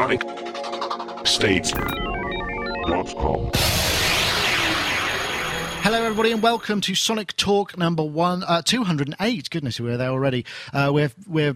SonicState.com. Hello, everybody, and welcome to Sonic Talk number one, uh, 208. Goodness, we're there already. Uh, we're, we're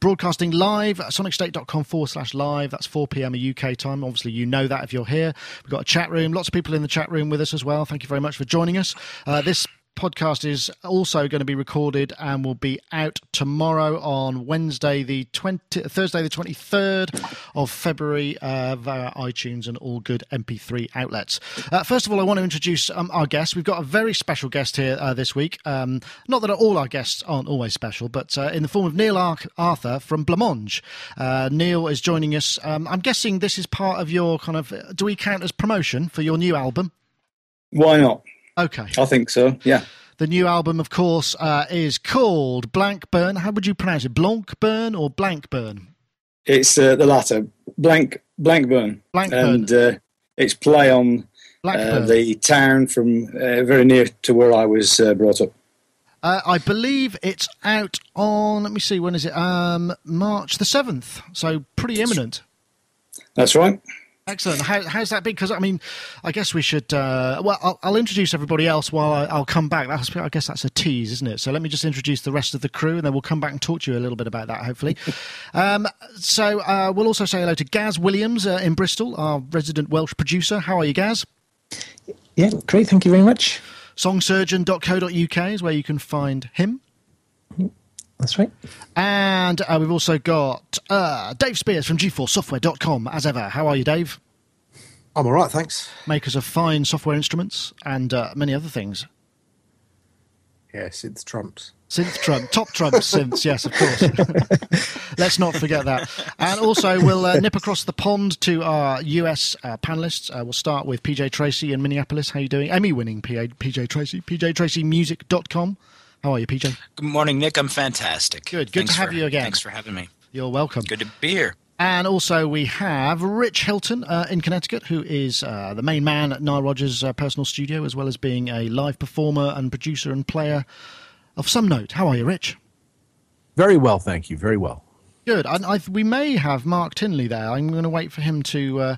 broadcasting live at sonicstate.com forward slash live. That's 4 p.m. UK time. Obviously, you know that if you're here. We've got a chat room, lots of people in the chat room with us as well. Thank you very much for joining us. Uh, this podcast is also going to be recorded and will be out tomorrow on Wednesday, the 20, Thursday, the 23rd of February uh, via iTunes and all good MP3 outlets. Uh, first of all, I want to introduce um, our guest. We've got a very special guest here uh, this week. Um, not that all our guests aren't always special, but uh, in the form of Neil Arthur from Blancmange. Uh, Neil is joining us. Um, I'm guessing this is part of your kind of. Do we count as promotion for your new album? Why not? Okay. I think so, yeah. The new album, of course, uh, is called Blanc Burn. How would you pronounce it? Blanc Burn or Blanc Burn? It's uh, the latter. Blank Blanc Burn. Blankburn. And uh, it's play on uh, the town from uh, very near to where I was uh, brought up. I believe it's out on, let me see, when is it? Um, March the 7th. So pretty imminent. That's right. Excellent. How, how's that been? Because I mean, I guess we should. Uh, well, I'll, I'll, introduce everybody else while I, will come back. That's, I guess that's a tease, isn't it? So let me just introduce the rest of the crew, and then we'll come back and talk to you a little bit about that, hopefully. um, so uh, we'll also say hello to Gaz Williams uh, in Bristol, our resident Welsh producer. How are you, Gaz? Yeah, great. Thank you very much. Songsurgeon.co.uk is where you can find him. That's right. And uh, we've also got uh, Dave Spears from GForceSoftware.com, as ever. How are you, Dave? I'm all right, thanks. Makers of fine software instruments and uh, many other things. Yeah, synth trumps. Synth trump, top trump synths, yes, of course. Let's not forget that. And also, we'll uh, nip across the pond to our US uh, panelists. Uh, we'll start with PJ Tracy in Minneapolis. How are you doing? Emmy winning PJ Tracy, pjtracymusic.com. How are you, PJ? Good morning, Nick. I'm fantastic. Good. Good thanks to have for, you again. Thanks for having me. You're welcome. Good to be here. And also, we have Rich Hilton uh, in Connecticut, who is uh, the main man at Nile Rodgers' uh, personal studio, as well as being a live performer and producer and player of some note. How are you, Rich? Very well, thank you. Very well. Good. And I, we may have Mark Tinley there. I'm going to wait for him to. Uh,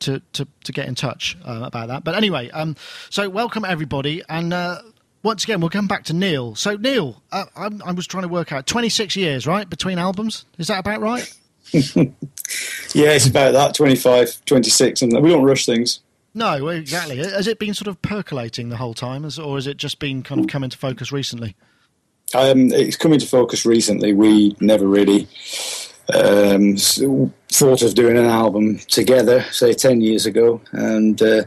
to, to, to get in touch uh, about that. But anyway, um, so welcome everybody. And uh, once again, we'll come back to Neil. So, Neil, uh, i was trying to work out 26 years, right, between albums? Is that about right? yeah, it's about that 25, 26. And we don't rush things. No, exactly. Has it been sort of percolating the whole time, or has it just been kind of come into focus recently? Um, it's come into focus recently. We never really um, thought of doing an album together, say 10 years ago. And uh,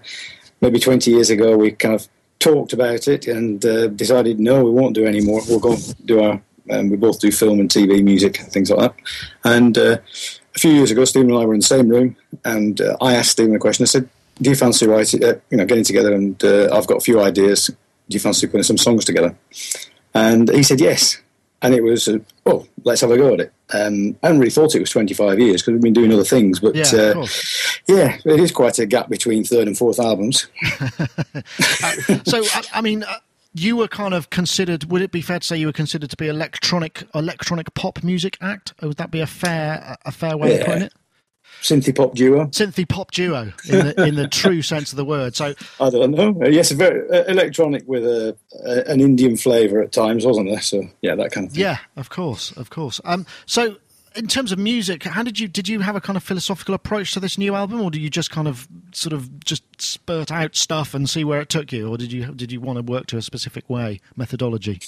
maybe 20 years ago, we kind of talked about it and uh, decided no, we won't do any more. We'll go do our. Um, we both do film and TV, music, things like that. And uh, a few years ago, Stephen and I were in the same room, and uh, I asked Stephen a question. I said, "Do you fancy writing? Uh, you know, getting together? And uh, I've got a few ideas. Do you fancy putting some songs together?" And he said yes and it was, uh, oh, let's have a go at it. Um, I hadn't really thought it was 25 years because we've been doing other things, but yeah, uh, yeah, it is quite a gap between third and fourth albums. so, I, I mean, uh, you were kind of considered. Would it be fair to say you were considered to be electronic, electronic pop music act? Or would that be a fair, a fair way yeah. of putting it? Synthy pop duo. Synthy pop duo in the, in the true sense of the word. So I don't know. Yes, very uh, electronic with a, a, an Indian flavour at times, wasn't there? So yeah, that kind of thing. Yeah, of course, of course. Um, so in terms of music, how did you did you have a kind of philosophical approach to this new album, or did you just kind of sort of just spurt out stuff and see where it took you, or did you did you want to work to a specific way methodology?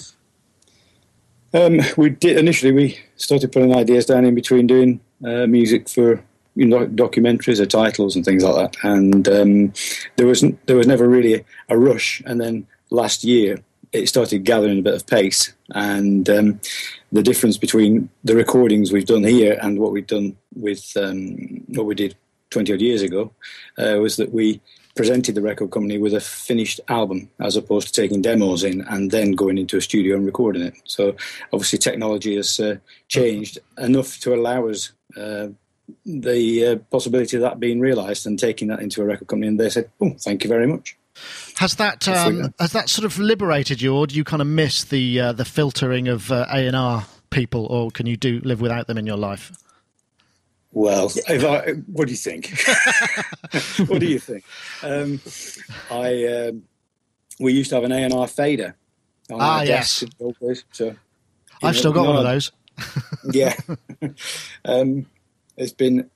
Um, we did initially. We started putting ideas down in between doing uh, music for you know, documentaries or titles and things like that. And um, there was there was never really a rush. And then last year it started gathering a bit of pace. And um, the difference between the recordings we've done here and what we've done with um, what we did twenty odd years ago uh, was that we presented the record company with a finished album as opposed to taking demos in and then going into a studio and recording it. So obviously technology has uh, changed enough to allow us uh, the uh, possibility of that being realised and taking that into a record company, and they said, "Oh, thank you very much." Has that um, has that sort of liberated you, or do you kind of miss the uh, the filtering of uh, A and R people, or can you do live without them in your life? Well, if I, what do you think? what do you think? Um, I um, we used to have an A and R fader. On Ah, our yes. desk in the old days, so I've still got one of those. Yeah, um, it's been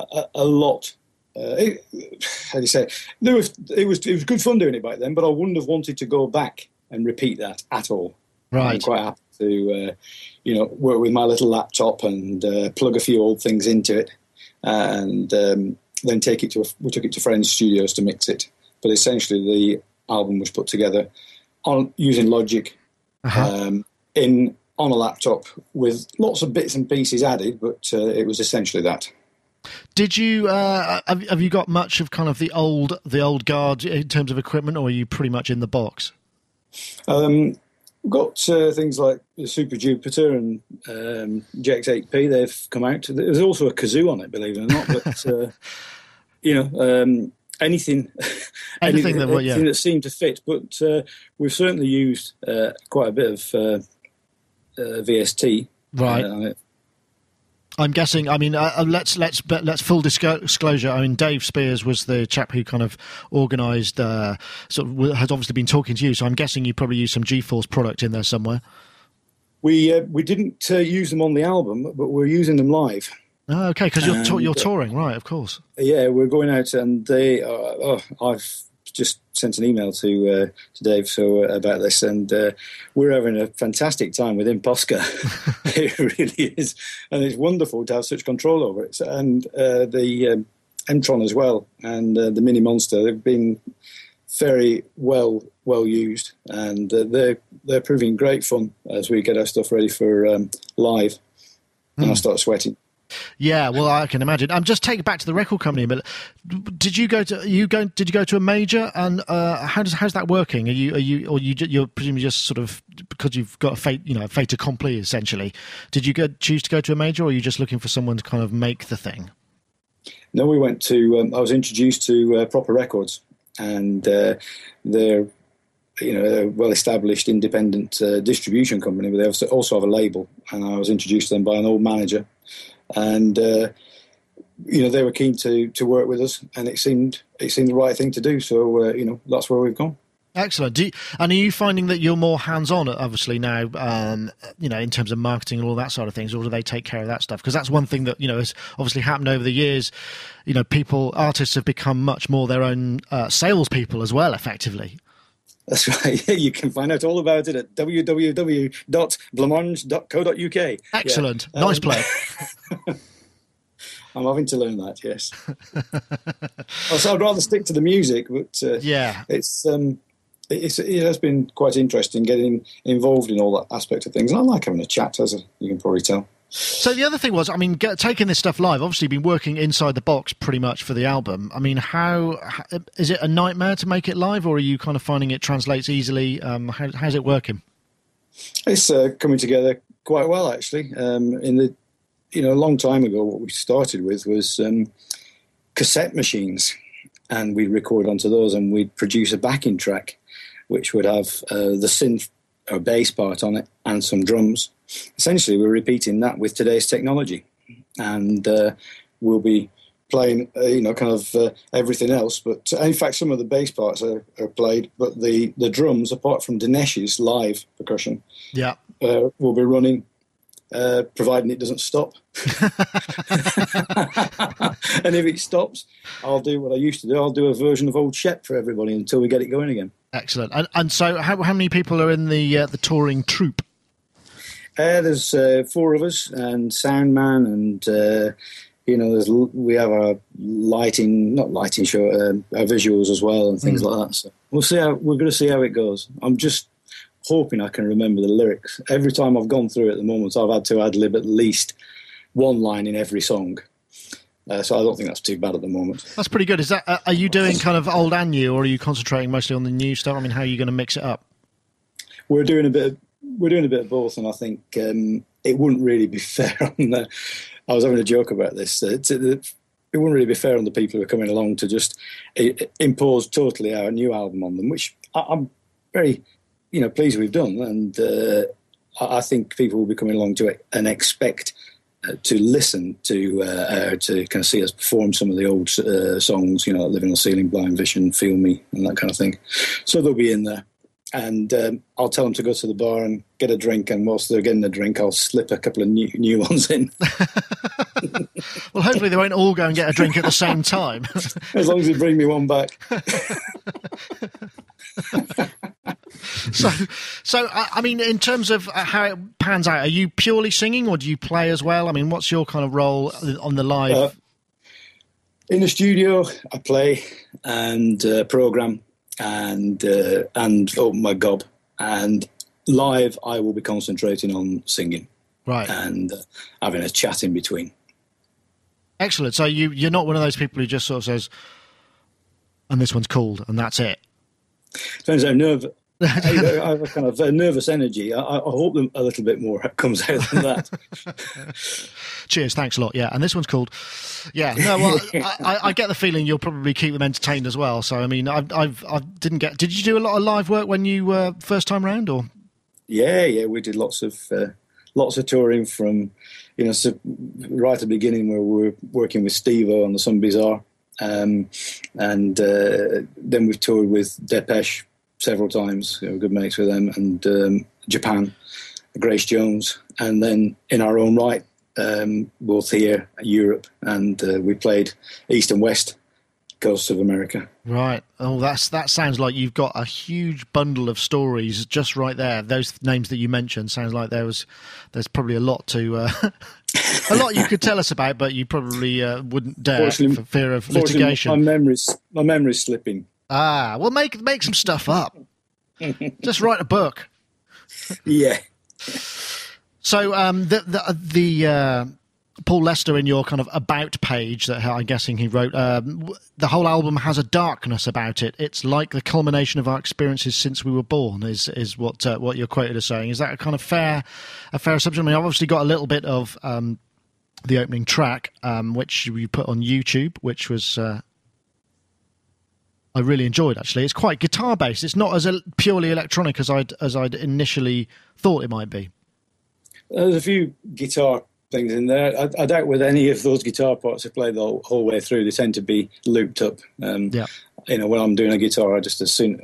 a, a lot. Uh, it, how do you say? It? There was it was it was good fun doing it back then, but I wouldn't have wanted to go back and repeat that at all. I'm quite happy to, uh, you know, work with my little laptop and uh, plug a few old things into it, and um, then take it to. A, we took it to friends' studios to mix it. But essentially, the album was put together on using Logic Uh-huh. um, in on a laptop with lots of bits and pieces added, but uh, it was essentially that. Did you uh, have, have you got much of kind of the old the old guard in terms of equipment, or are you pretty much in the box? Um, got uh, things like the Super Jupiter and um, JX8P. They've come out. There's also a kazoo on it, believe it or not. But uh, you know, um, anything, Anything that- yeah. that seemed to fit. But uh, we've certainly used uh, quite a bit of uh, VST. Right. uh. I'm guessing. I mean, uh, uh, let's let's let's full disclosure. I mean, Dave Spears was the chap who kind of organised. Uh, sort of has obviously been talking to you, so I'm guessing you probably used some G-Force product in there somewhere. We uh, we didn't uh, use them on the album, but we're using them live. Oh, okay, because you're to- you're touring, right? Of course. Yeah, we're going out, and they. Uh, oh, I've just sent an email to uh, to Dave so uh, about this, and uh, we're having a fantastic time with impOSCar. it really is, and it's wonderful to have such control over it, and uh, the um, M-Tron as well, and uh, the Minimonsta. They've been very well well used, and uh, they're they're proving great fun as we get our stuff ready for um, live. And I start sweating. Yeah, well, I can imagine. I'm just taking it back to the record company, but did you go to you go? Did you go to a major? And uh, how does how's that working? Are you are you or you you're presumably just sort of because you've got a fate you know a fait accompli essentially? Did you go, choose to go to a major, or are you just looking for someone to kind of make the thing? No, we went to. Um, I was introduced to uh, Proper Records, and uh, they're you know a well-established independent uh, distribution company, but they also- also have a label. And I was introduced to them by an old manager, and uh, you know they were keen to to work with us, and it seemed it seemed the right thing to do. So uh, you know that's where we've gone. Excellent. Do you, and are you finding that you're more hands-on, obviously now, um, you know, in terms of marketing and all that sort of things, or do they take care of that stuff? Because that's one thing that you know has obviously happened over the years. You know, people, artists have become much more their own uh, salespeople as well, effectively. That's right. Yeah, you can find out all about it at www.blancmange.co.uk. Excellent. Yeah. nice Um, play. I'm having to learn that. Yes. also, I'd rather stick to the music, but uh, Yeah. it's um, it's it has been quite interesting getting involved in all that aspect of things. And I like having a chat, as you can probably tell. So the other thing was, I mean, get, taking this stuff live. Obviously, been working inside the box pretty much for the album. I mean, how h- it a nightmare to make it live, or are you kind of finding it translates easily? Um, how, how's it working? It's uh, coming together quite well, actually. Um, in the you know a long time ago, what we started with was um, cassette machines, and we'd record onto those, and we'd produce a backing track, which would have uh, the synth or bass part on it and some drums. Essentially, we're repeating that with today's technology, and uh, we'll be playing, uh, you know, kind of uh, everything else. But in fact, some of the bass parts are, are played, but the the drums, apart from Dinesh's live percussion, Yeah. uh, will be running, uh, providing it doesn't stop. and if it stops, I'll do what I used to do. I'll do a version of Old Shep for everybody until we get it going again. Excellent. And, and so, how, how many people are in the uh, the touring troupe? Uh, there's uh, four of us and sound man and uh, you know there's we have our lighting not lighting show um, our visuals as well and things like that so we'll see how we're going to see how it goes i'm just hoping i can remember the lyrics every time i've gone through it at the moment i've had to ad lib at least one line in every song uh, so i don't think that's too bad at the moment That's pretty good. Is that uh, are you doing kind of old and new, or are you concentrating mostly on the new stuff? I mean, how are you going to mix it up? we're doing a bit of, we're doing a bit of both, and I think um, it wouldn't really be fair on the. I was having a joke about this. uh, it, it wouldn't really be fair on the people who are coming along to just i- impose totally our new album on them, which I, I'm very, you know, pleased we've done, and uh, I, I think people will be coming along to it and expect uh, to listen to uh, uh, to kind of see us perform some of the old uh, songs, you know, like "Living on the Ceiling," "Blind Vision," "Feel Me," and that kind of thing. So they'll be in there, and um, I'll tell them to go to the bar and get a drink. And whilst they're getting a drink, I'll slip a couple of new, new ones in, Well, hopefully they won't all go and get a drink at the same time. as long as they bring me one back. so, so I, I mean, in terms of uh, how it pans out, are you purely singing or do you play as well? I mean, what's your kind of role on the live? Uh, in the studio, I play and uh, program and uh, and open my gob. And live, I will be concentrating on singing right. and uh, having a chat in between. Excellent. So you you're not one of those people who just sort of says, "And this one's called," and that's it. Depends how nervous. I have a kind of a nervous energy. I, I hope a little bit more comes out than that. Cheers, thanks a lot. Yeah, and this one's called. Yeah, no, well, I, I get the feeling you'll probably keep them entertained as well. So I mean, I've, I've I didn't get. Did you do a lot of live work when you uh, first time round, or? Yeah, yeah, we did lots of uh, lots of touring from, you know, so right at the beginning where we were working with Steve on the Some Bizzare, um, and uh, then we've toured with Depeche several times. We were good mates with them, and um, Japan, Grace Jones, and then in our own right, um, both here, Europe, and uh, we played East and West coasts of America. Right. Oh, that's that sounds like you've got a huge bundle of stories just right there. Those names that you mentioned sounds like there was there's probably a lot to uh, a lot you could tell us about, but you probably uh, wouldn't dare for fear of litigation. My memory's my memory's slipping. Ah, well, make make some stuff up. Just write a book. Yeah. So um, the the, the uh, Paul Lester in your kind of about page that I'm guessing he wrote. Um, the whole album has a darkness about it. It's like the culmination of our experiences since we were born. Is is what uh, what you're quoted as saying? Is that a kind of fair a fair assumption? I mean, I've obviously got a little bit of um, the opening track, um, which you put on YouTube, which was. Uh, I really enjoyed actually. It's quite guitar based. It's not as purely electronic as I'd as I'd initially thought it might be. There's a few guitar things in there. I, I doubt with any of those guitar parts I play the whole, whole way through, they tend to be looped up. Um, Yeah. You know, when I'm doing a guitar, I just as soon,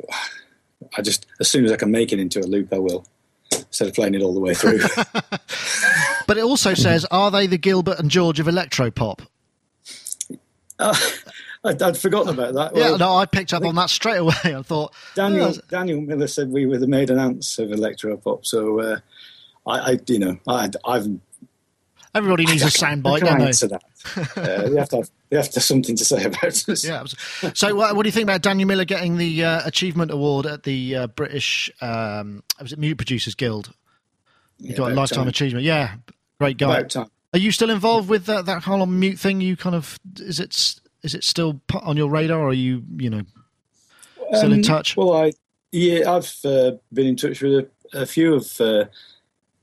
I just as soon as I can make it into a loop, I will, instead of playing it all the way through. But it also says, "Are they the Gilbert and George of electropop?" I'd, I'd forgotten about that. Yeah, no, I picked up on that straight away. I thought, Daniel "Oh, Daniel Miller said we were the maiden aunts of electro pop. So uh, I, I, you know, I, I've everybody needs a I soundbite, can don't they? answer that. uh, they have to have, they have to have something to say about us. Yeah. absolutely. So, what, what do you think about Daniel Miller getting the uh, achievement award at the uh, British um, was it Mute Producers Guild? He Yeah, got a lifetime time. achievement. Yeah, great guy. About time. Are you still involved with that, that whole mute thing? You kind of is it is it still on your radar? Or are you you know still in Um, touch? Well, I yeah, I've uh, been in touch with a, a few of uh,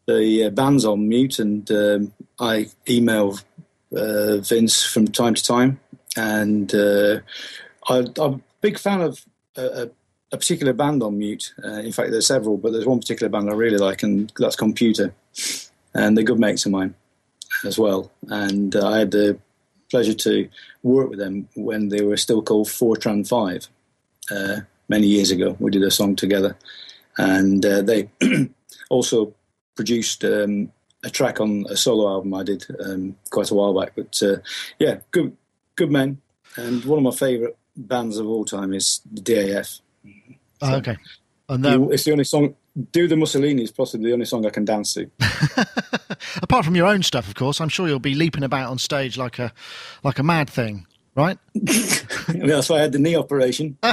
the uh, bands on mute, and um, I email uh, Vince from time to time, and uh, I, I'm a big fan of a, a, particular band on mute. Uh, in fact, there's several, but there's one particular band I really like, and that's Komputer, and they're good mates of mine as well. And uh, I had the pleasure to work with them when they were still called Fortran Five uh, many years ago. We did a song together, and uh, they also produced um, a track on a solo album I did um, quite a while back. But uh, yeah, good, good men, and one of my favourite bands of all time is the DAF. Oh, okay. And then, It's the only song. Do the Mussolini is possibly the only song I can dance to. apart from your own stuff, of course, I'm sure you'll be leaping about on stage like a like a mad thing, right? That's why I had the knee operation.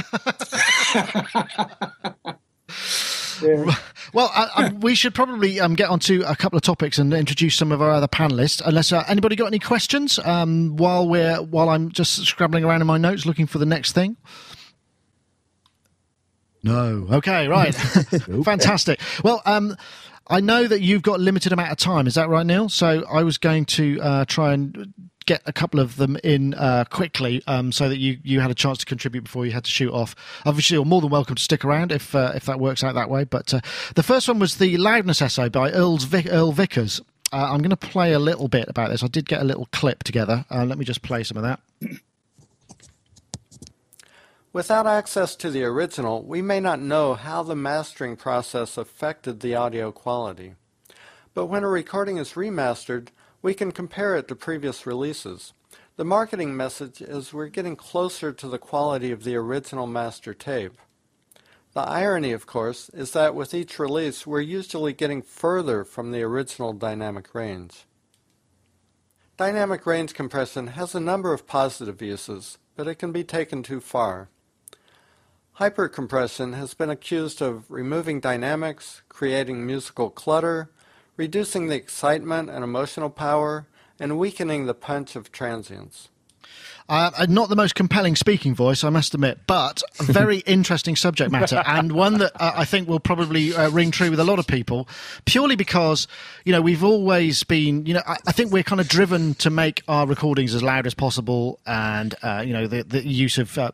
yeah. Well, I, I, we should probably um, get onto a couple of topics and introduce some of our other panelists. Unless uh, anybody got any questions um, while we're while I'm just scrabbling around in my notes looking for the next thing. No. Okay. Right. Fantastic. Well, um, I know that you've got limited amount of time. Is that right, Neil? So I was going to uh, try and get a couple of them in uh, quickly, um, so that you, you had a chance to contribute before you had to shoot off. Obviously, you're more than welcome to stick around if uh, if that works out that way. But uh, the first one was the loudness essay by Earl's Vic- Earl Vickers. Uh, I'm going to play a little bit about this. I did get a little clip together. Uh, let me just play some of that. Without access to the original, we may not know how the mastering process affected the audio quality. But when a recording is remastered, we can compare it to previous releases. The marketing message is we're getting closer to the quality of the original master tape. The irony, of course, is that with each release, we're usually getting further from the original dynamic range. Dynamic range compression has a number of positive uses, but it can be taken too far. Hypercompression has been accused of removing dynamics, creating musical clutter, reducing the excitement and emotional power, and weakening the punch of transients. Uh, not the most compelling speaking voice, I must admit, but a very interesting subject matter and one that uh, I think will probably uh, ring true with a lot of people, purely because you know we've always been, you know, I, I think we're kind of driven to make our recordings as loud as possible, and uh, you know the, the use of uh,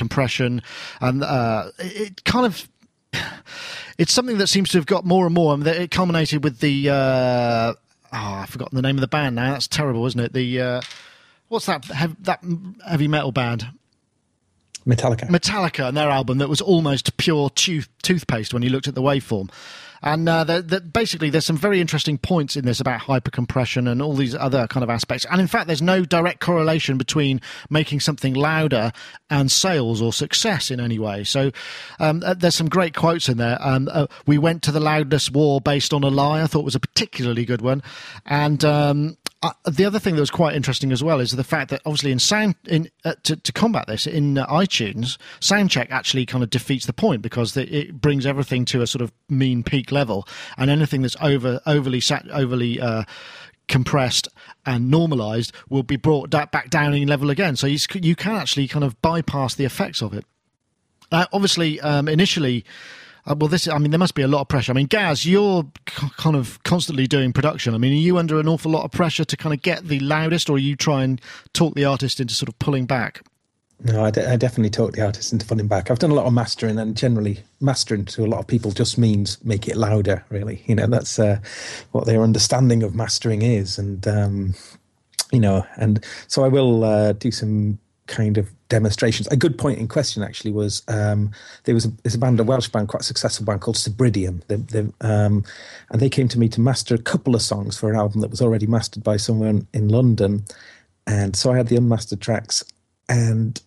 compression, and uh, it kind of it's something that seems to have got more and more. I mean, it culminated with the uh, oh, I've forgotten the name of the band now. That's terrible, isn't it? The uh, what's that hev- that heavy metal band? Metallica. Metallica and their album that was almost pure tooth- toothpaste when you looked at the waveform. And uh, they're, they're basically, there's some very interesting points in this about hypercompression and all these other kind of aspects. And in fact, there's no direct correlation between making something louder and sales or success in any way. So um, uh, there's some great quotes in there. Um, uh, we went to the loudness war based on a lie. I thought was a particularly good one. And um, uh, the other thing that was quite interesting as well is the fact that obviously in sound in uh, to, to combat this in uh, iTunes, Soundcheck actually kind of defeats the point because the, it brings everything to a sort of mean peak level, and anything that's over overly sat, overly uh, compressed and normalized will be brought back down in level again. So you, you can actually kind of bypass the effects of it. obviously, um, initially uh, well, this, I mean, there must be a lot of pressure. I mean, Gaz, you're c- kind of constantly doing production. I mean, are you under an awful lot of pressure to kind of get the loudest, or are you try and talk the artist into sort of pulling back? No, I, de- I definitely talk the artist into pulling back. I've done a lot of mastering, and generally, mastering to a lot of people just means make it louder. Really, you know, that's uh, what their understanding of mastering is, and um, you know, and so I will uh, do some kind of demonstrations. A good point in question actually was um, there was a, there's a band, a Welsh band, quite a successful band called Sibrydion, they, they, um, and they came to me to master a couple of songs for an album that was already mastered by someone in London, and so I had the unmastered tracks, and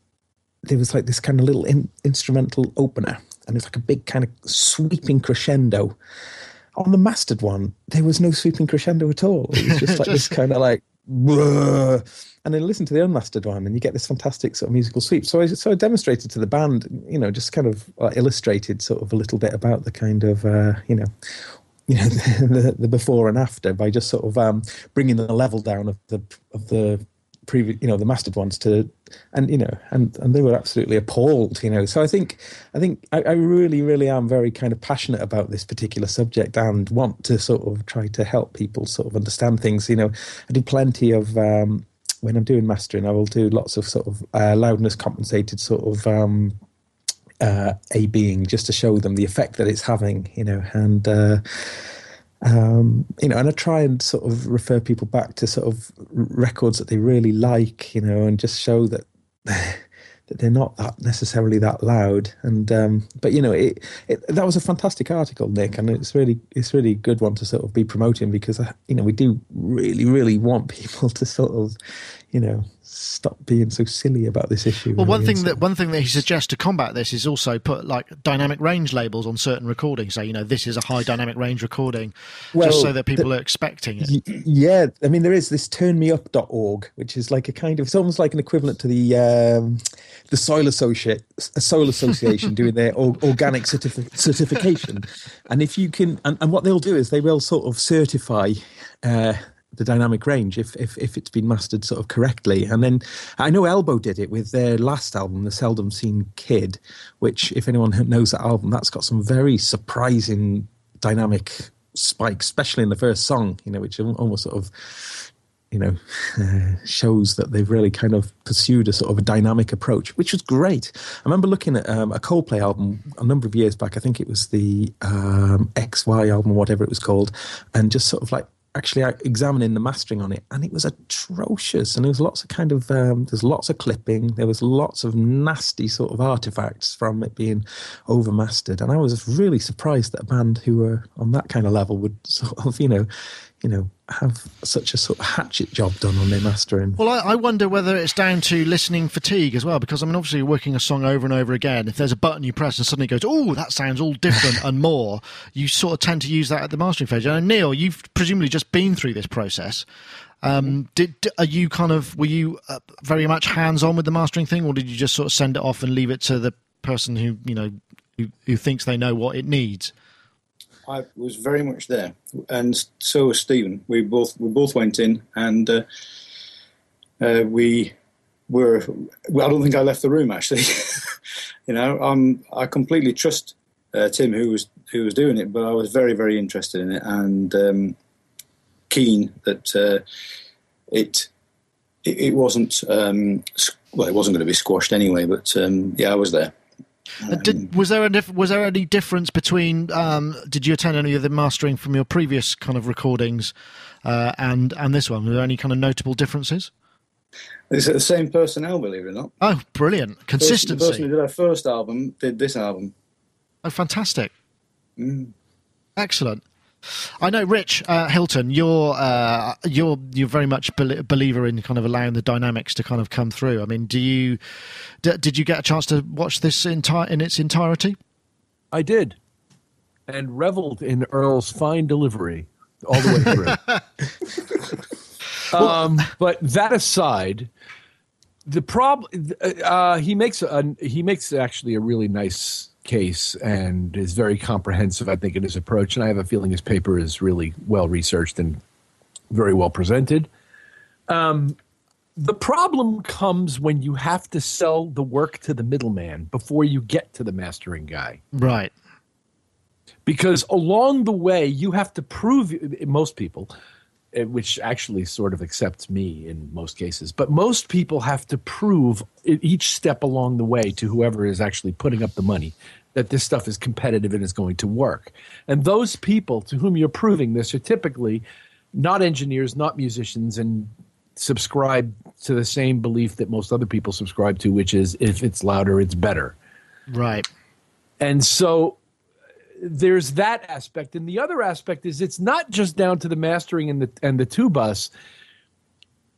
there was like this kind of little in, instrumental opener, and it's like a big kind of sweeping crescendo. On the mastered one, there was no sweeping crescendo at all. It was just like just, this kind of like. Bleh and then listen to the unmastered one, and you get this fantastic sort of musical sweep. So I so I demonstrated to the band, you know, just kind of uh, illustrated sort of a little bit about the kind of uh, you know. You know the, the before and after by just sort of um, bringing the level down of the of the previous, you know, the mastered ones to, and you know, and and they were absolutely appalled, you know. So I think, I think I, I, really, really am very kind of passionate about this particular subject and want to sort of try to help people sort of understand things. You know, I do plenty of um, when I'm doing mastering, I will do lots of sort of uh, loudness compensated sort of um, uh, a being just to show them the effect that it's having, you know, and uh, um, you know, and I try and sort of refer people back to sort of records that they really like, you know, and just show that that they're not that necessarily that loud. And um, but you know, it, it, that was a fantastic article, Nick, and it's really it's really good one to sort of be promoting because uh, you know we do really really want people to sort of you know stop being so silly about this issue. Well, one thing that one thing that he suggests to combat this is also put like dynamic range labels on certain recordings. So you know this is a high dynamic range recording, well, just so that people the, are expecting it. Yeah, I mean there is this turnmeup.org, which is like a kind of it's almost like an equivalent to the um, the Soil Associate Soil Association doing their organic certifi- certification, and if you can, and, and, what they'll do is they will sort of certify. Uh, the dynamic range if, if if it's been mastered sort of correctly. And then I know Elbow did it with their last album, The Seldom Seen Kid, which if anyone knows that album, that's got some very surprising dynamic spikes, especially in the first song, you know, which almost sort of you know uh, shows that they've really kind of pursued a sort of a dynamic approach, which was great. I remember looking at um, a Coldplay album a number of years back. I think it was the um, XY album, whatever it was called, and just sort of like actually examining the mastering on it, and it was atrocious. And there was lots of kind of um, there's lots of clipping. There was lots of nasty sort of artifacts from it being overmastered. And I was really surprised that a band who were on that kind of level would sort of you know you know, have such a sort of hatchet job done on their mastering. Well, I, I, wonder whether it's down to listening fatigue as well, because I mean, obviously, you're working a song over and over again. If there's a button you press and suddenly goes, "Oh, that sounds all different and more," you sort of tend to use that at the mastering phase. And Neil, you've presumably just been through this process. Um, did are you kind of were you uh, very much hands on with the mastering thing, or did you just sort of send it off and leave it to the person who you know who, who thinks they know what it needs? I was very much there, and so was Stephen. We both we both went in, and uh, uh, we were. Well, I don't think I left the room actually. you know, um, I completely trust uh, Tim, who was who was doing it, but I was very very interested in it and um, keen that uh, it, it, it wasn't um, well, it wasn't going to be squashed anyway. But um, yeah, I was there. Uh, did, was there a was there any difference between? Um, did you attend any of the mastering from your previous kind of recordings uh, and and this one? Were there any kind of notable differences? It's the same personnel, believe it or not. Oh, brilliant! Consistency. The person who did our first album did this album. Oh, fantastic! Mm. Excellent. I know, Rich uh, Hilton, you're uh, you're you're very much a believer in kind of allowing the dynamics to kind of come through. I mean, do you d- did you get a chance to watch this entire in its entirety? I did, and reveled in Earl's fine delivery all the way through. um, but that aside, the problem uh, he makes a, he makes actually a really nice case and is very comprehensive, I think, in his approach. And I have a feeling his paper is really well researched and very well presented. Um, the problem comes when you have to sell the work to the middleman before you get to the mastering guy. Right. Because along the way, you have to prove, most people, Eh, which actually sort of accepts me in most cases, but most people have to prove each step along the way to whoever is actually putting up the money that this stuff is competitive and is going to work. And those people to whom you're proving this are typically not engineers, not musicians, and subscribe to the same belief that most other people subscribe to, which is if it's louder, it's better. Right. And so there's that aspect. And the other aspect is it's not just down to the mastering and the and the two bus.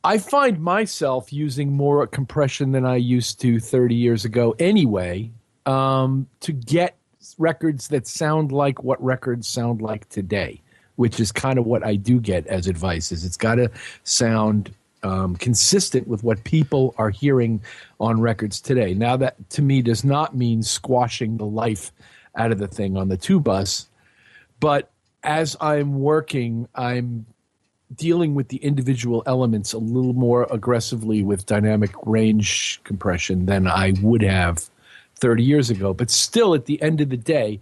I find myself using more compression than I used to 30 years ago anyway, um, to get records that sound like what records sound like today, which is kind of what I do get as advice. Is it's got to sound um, consistent with what people are hearing on records today. Now, that to me does not mean squashing the life out of the thing on the two bus, but as I'm working, I'm dealing with the individual elements a little more aggressively with dynamic range compression than I would have 30 years ago. But still, at the end of the day,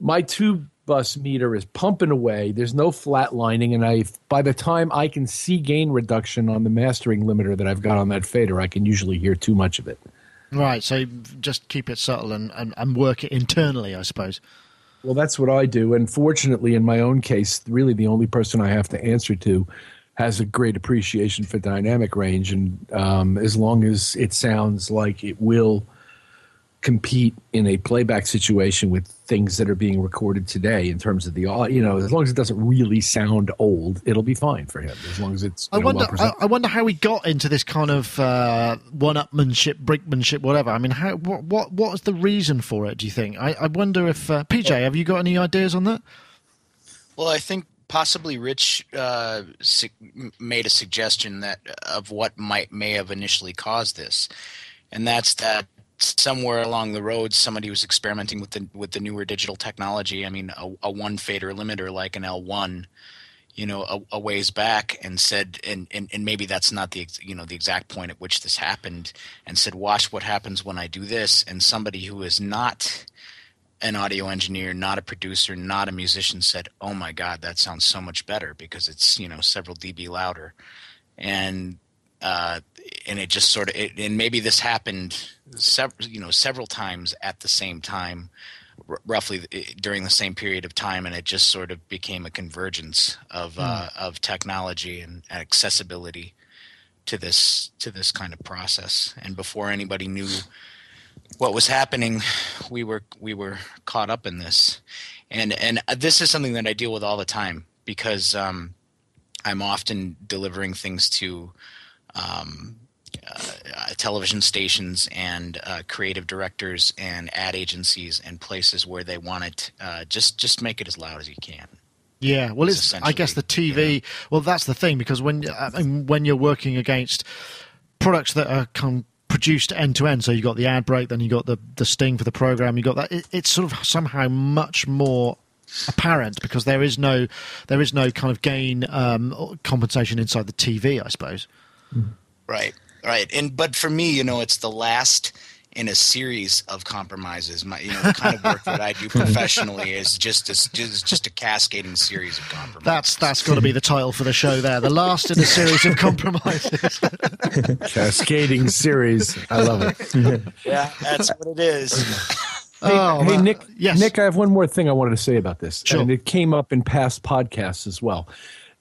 my two bus meter is pumping away. There's no flatlining, and I by the time I can see gain reduction on the mastering limiter that I've got on that fader, I can usually hear too much of it. Right. So just keep it subtle and, and, and work it internally, I suppose. Well, that's what I do. And fortunately, in my own case, really the only person I have to answer to has a great appreciation for dynamic range. And um, as long as it sounds like it will – compete in a playback situation with things that are being recorded today in terms of the you know as long as it doesn't really sound old it'll be fine for him as long as it's I wonder well I, I, wonder how we got into this kind of uh, one-upmanship brinkmanship whatever. I mean how what what what is the reason for it do you think? I, I wonder if uh, PJ have you got any ideas on that? Well I think possibly Rich uh, su- made a suggestion that of what might may have initially caused this. And that's that somewhere along the road somebody was experimenting with the with the newer digital technology. I mean a, a one fader limiter like an l1 you know a, a, ways back and said and, and and maybe that's not the you know the exact point at which this happened and said watch what happens when i do this. And somebody who is not an audio engineer not a producer not a musician said oh my god that sounds so much better because it's you know several db louder. And uh, and it just sort of it, and maybe this happened several you know several times at the same time r- roughly th- during the same period of time, and it just sort of became a convergence of uh, of technology and accessibility to this to this kind of process. And before anybody knew what was happening, we were we were caught up in this, and and this is something that I deal with all the time because um, I'm often delivering things to um, uh, television stations and uh, creative directors and ad agencies and places where they want it. Uh, just just make it as loud as you can. Yeah, well, it's, I guess the TV. Well, that's the thing because when I mean, when you're working against products that are come produced end to end, so you've got the ad break, then you've got the the sting for the program, you've got that. It, it's sort of somehow much more apparent because there is no there is no kind of gain um, compensation inside the TV, I suppose. Right, right, and but for me, you know, it's the last in a series of compromises. My, you know, the kind of work that I do professionally is just a, just, just a cascading series of compromises. That's that's got to be the title for the show. There, the last in a series of compromises. cascading series. I love it. yeah, that's what it is. Hey, Oh, hey well, Nick. yes. Nick, I have one more thing I wanted to say about this, Sure. and it came up in past podcasts as well.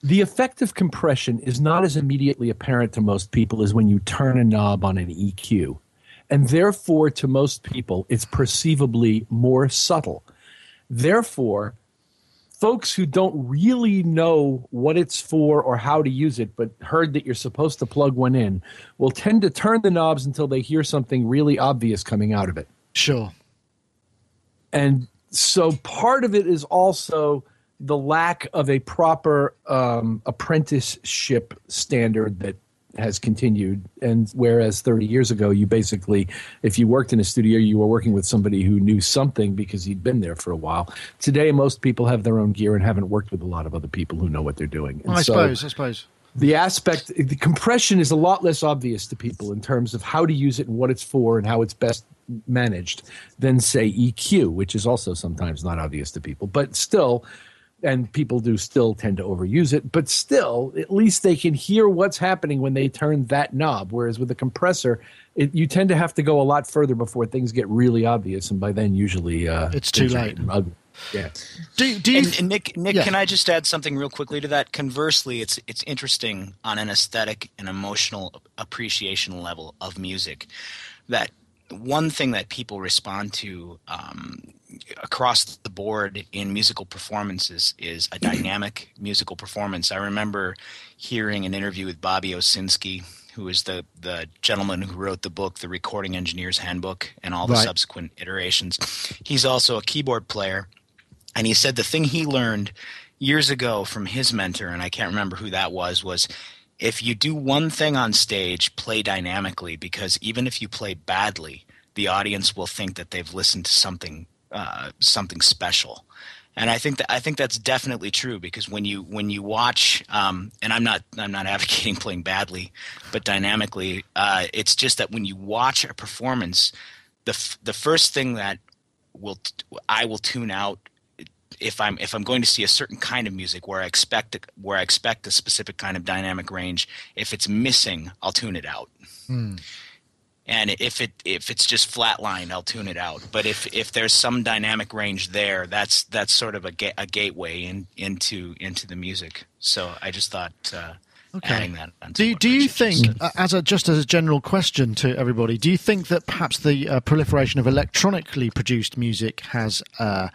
The effect of compression is not as immediately apparent to most people as when you turn a knob on an EQ, and therefore, to most people, it's perceivably more subtle. Therefore, folks who don't really know what it's for or how to use it, but heard that you're supposed to plug one in, will tend to turn the knobs until they hear something really obvious coming out of it Sure. and so part of it is also the lack of a proper um, apprenticeship standard that has continued and whereas 30 years ago you basically if you worked in a studio you were working with somebody who knew something because he'd been there for a while today most people have their own gear and haven't worked with a lot of other people who know what they're doing and I so- suppose. I suppose. the aspect the compression is a lot less obvious to people in terms of how to use it and what it's for and how it's best managed than say EQ which is also sometimes not obvious to people but still and people do still tend to overuse it but still at least they can hear what's happening when they turn that knob whereas with a compressor it, you tend to have to go a lot further before things get really obvious and by then usually uh, It's too late. ugly. yeah Do do you? And, and Nick, Nick, Yeah. can I just add something real quickly to that? Conversely, it's it's interesting on an aesthetic and emotional appreciation level of music that one thing that people respond to um, across the board in musical performances is a dynamic musical performance. I remember hearing an interview with Bobby Owsinski, who is the the gentleman who wrote the book, The Recording Engineer's Handbook, and all the Right. subsequent iterations. He's also a keyboard player and he said the thing he learned years ago from his mentor and i can't remember who that was was if you do one thing on stage play dynamically because even if you play badly the audience will think that they've listened to something uh, something special and I think that I think that's definitely true because when you when you watch, um, and I'm not I'm not advocating playing badly, but dynamically, uh, it's just that when you watch a performance, the f- the first thing that will t- I will tune out if I'm if I'm going to see a certain kind of music where I expect where I expect a specific kind of dynamic range. If it's missing, I'll tune it out. And if it if it's just flatline, I'll tune it out. But if if there's some dynamic range there, that's that's sort of a, ga- a gateway in, into into the music. So I just thought uh, Okay. adding that. Do you, do you think, said. uh, as a just as a general question to everybody, do you think that perhaps the uh, proliferation of electronically produced music has uh,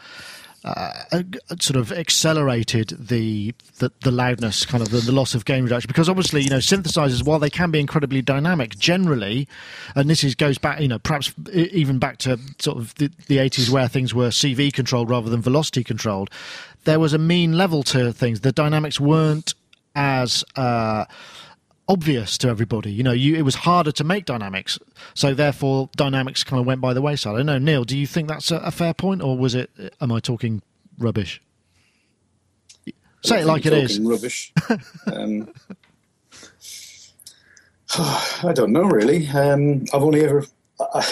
uh, uh, sort of accelerated the, the the loudness, kind of the, the loss of gain reduction? Because obviously, you know, synthesizers, while they can be incredibly dynamic, generally, and this is goes back, you know, perhaps even back to sort of the, the 80s where things were CV controlled rather than velocity controlled. There was a mean level to things. The dynamics weren't as uh, obvious to everybody. You know, you, it was harder to make dynamics, so therefore dynamics kind of went by the wayside. I don't know, Neil. Do you think that's a, a fair point, or was it? Am I talking rubbish? Say it like it is. Talking Rubbish. um, I don't know really. Um, I've only ever I,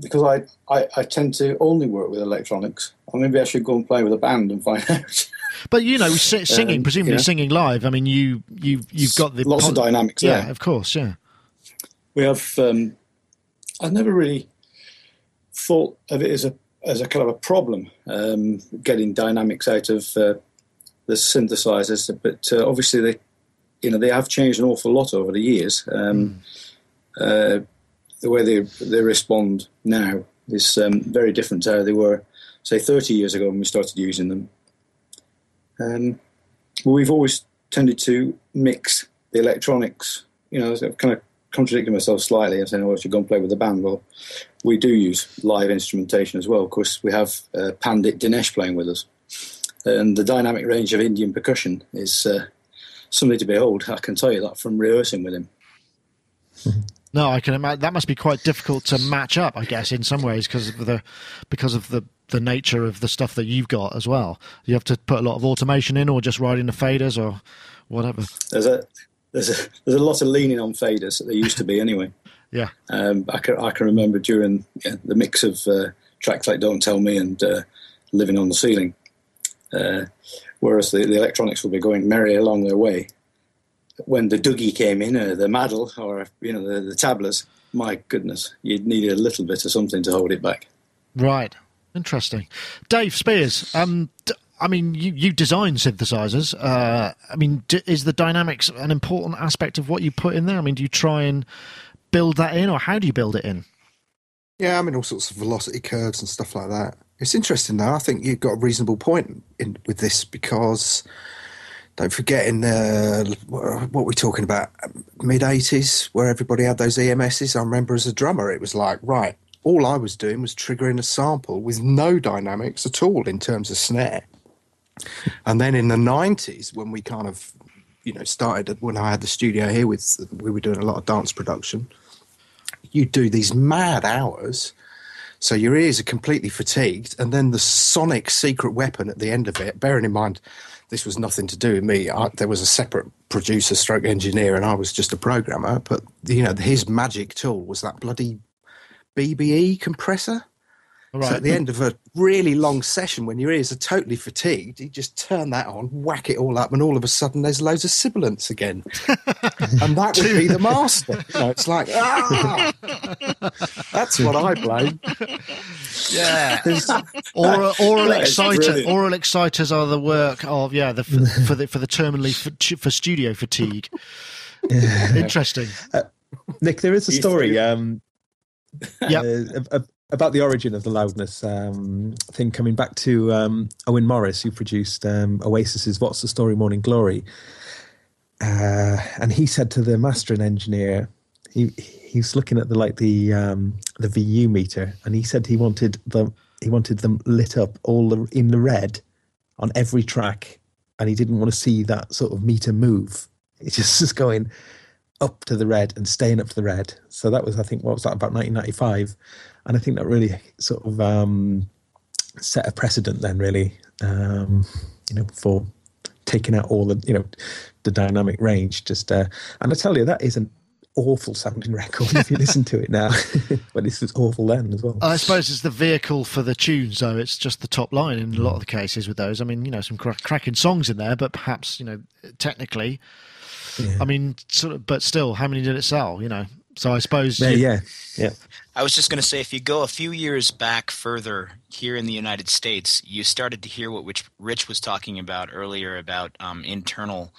because I, I I tend to only work with electronics. Or maybe I should go and play with a band and find out. But you know, singing, Um, presumably yeah. singing live. I mean, you you you've got the Lots of dynamics Yeah, there. of course. Yeah. we have um, I've never really thought of it as a as a kind of a problem um, getting dynamics out of uh, the synthesizers, but uh, obviously they, you know, they have changed an awful lot over the years. Um, mm. The way they they respond now is um, very different to how they were, say, 30 years ago when we started using them. Um, we've always tended to mix the electronics. You know, I've kind of contradicting myself slightly. I'm saying, "Oh, I should go and play with the band." Well, we do use live instrumentation as well. Of course, we have uh, Pandit Dinesh playing with us, and the dynamic range of Indian percussion is uh, something to behold. I can tell you that from rehearsing with him. No, I can imagine that must be quite difficult to match up. I guess in some ways because of the because of the the nature of the stuff that you've got as well. You have to put a lot of automation in, or just riding the faders, or whatever. There's a there's a there's a lot of leaning on faders that there used to be anyway. yeah, um, I can I can remember during yeah, the mix of uh, tracks like "Don't Tell Me" and uh, "Living on the Ceiling," uh, whereas the, the electronics will be going merry along their way, when the Dougie came in, or the Madl, or you know the, the tablas, my goodness, you'd need a little bit of something to hold it back. Right. Interesting. Dave Spiers, um, d- I mean, you, you design synthesizers. Uh, I mean, d- is the dynamics an important aspect of what you put in there? I mean, do you try and build that in, or how do you build it in? Yeah, I mean, all sorts of velocity curves and stuff like that. It's interesting, though. I think you've got a reasonable point in, with this because don't forget in the what we're talking about mid 80s where everybody had those EMSs. I remember as a drummer, it was like, right, all I was doing was triggering a sample with no dynamics at all in terms of snare. And then in the 90s, when we kind of, you know, started when I had the studio here with, we were doing a lot of dance production, you do these mad hours. So your ears are completely fatigued. And then the sonic secret weapon at the end of it, bearing in mind, this was nothing to do with me. I, there was a separate producer stroke engineer and I was just a programmer. But, you know, his magic tool was that bloody BBE compressor. Right. So at the end of a really long session, when your ears are totally fatigued, you just turn that on, whack it all up, and all of a sudden there's loads of sibilants again. and that would be the master. You know, it's like, ah! That's what I blame. Yeah. aural, aural, exciter, aural exciters are the work of, yeah, the, for, for the, for the terminally for, for studio fatigue. Yeah. Interesting. Uh, Nick, there is a story. Um, yeah, uh, about the origin of the loudness um, thing coming back to um, Owen Morris, who produced um, Oasis's "What's the Story, Morning Glory," uh, and he said to the mastering engineer, he he's looking at the like the um, the VU meter, and he said he wanted them he wanted them lit up all the, in the red on every track, and he didn't want to see that sort of meter move. It's just, just going up to the red and staying up to the red. So that was, I think, what was that about 1995, and I think that really sort of um, set a precedent then, really, um, you know, for taking out all the, you know, the dynamic range. Just uh, and I tell you, that is an awful sounding record if you listen to it now, but this was awful then as well. I suppose it's the vehicle for the tunes, though. It's just the top line in a lot of the cases with those. I mean, you know, some cracking songs in there, but perhaps you know, technically yeah. I mean, sort of, but still, how many did it sell? You know, so I suppose. Yeah, you, yeah, yeah. I was just going to say, if you go a few years back further here in the United States, you started to hear what which Rich was talking about earlier about um, internal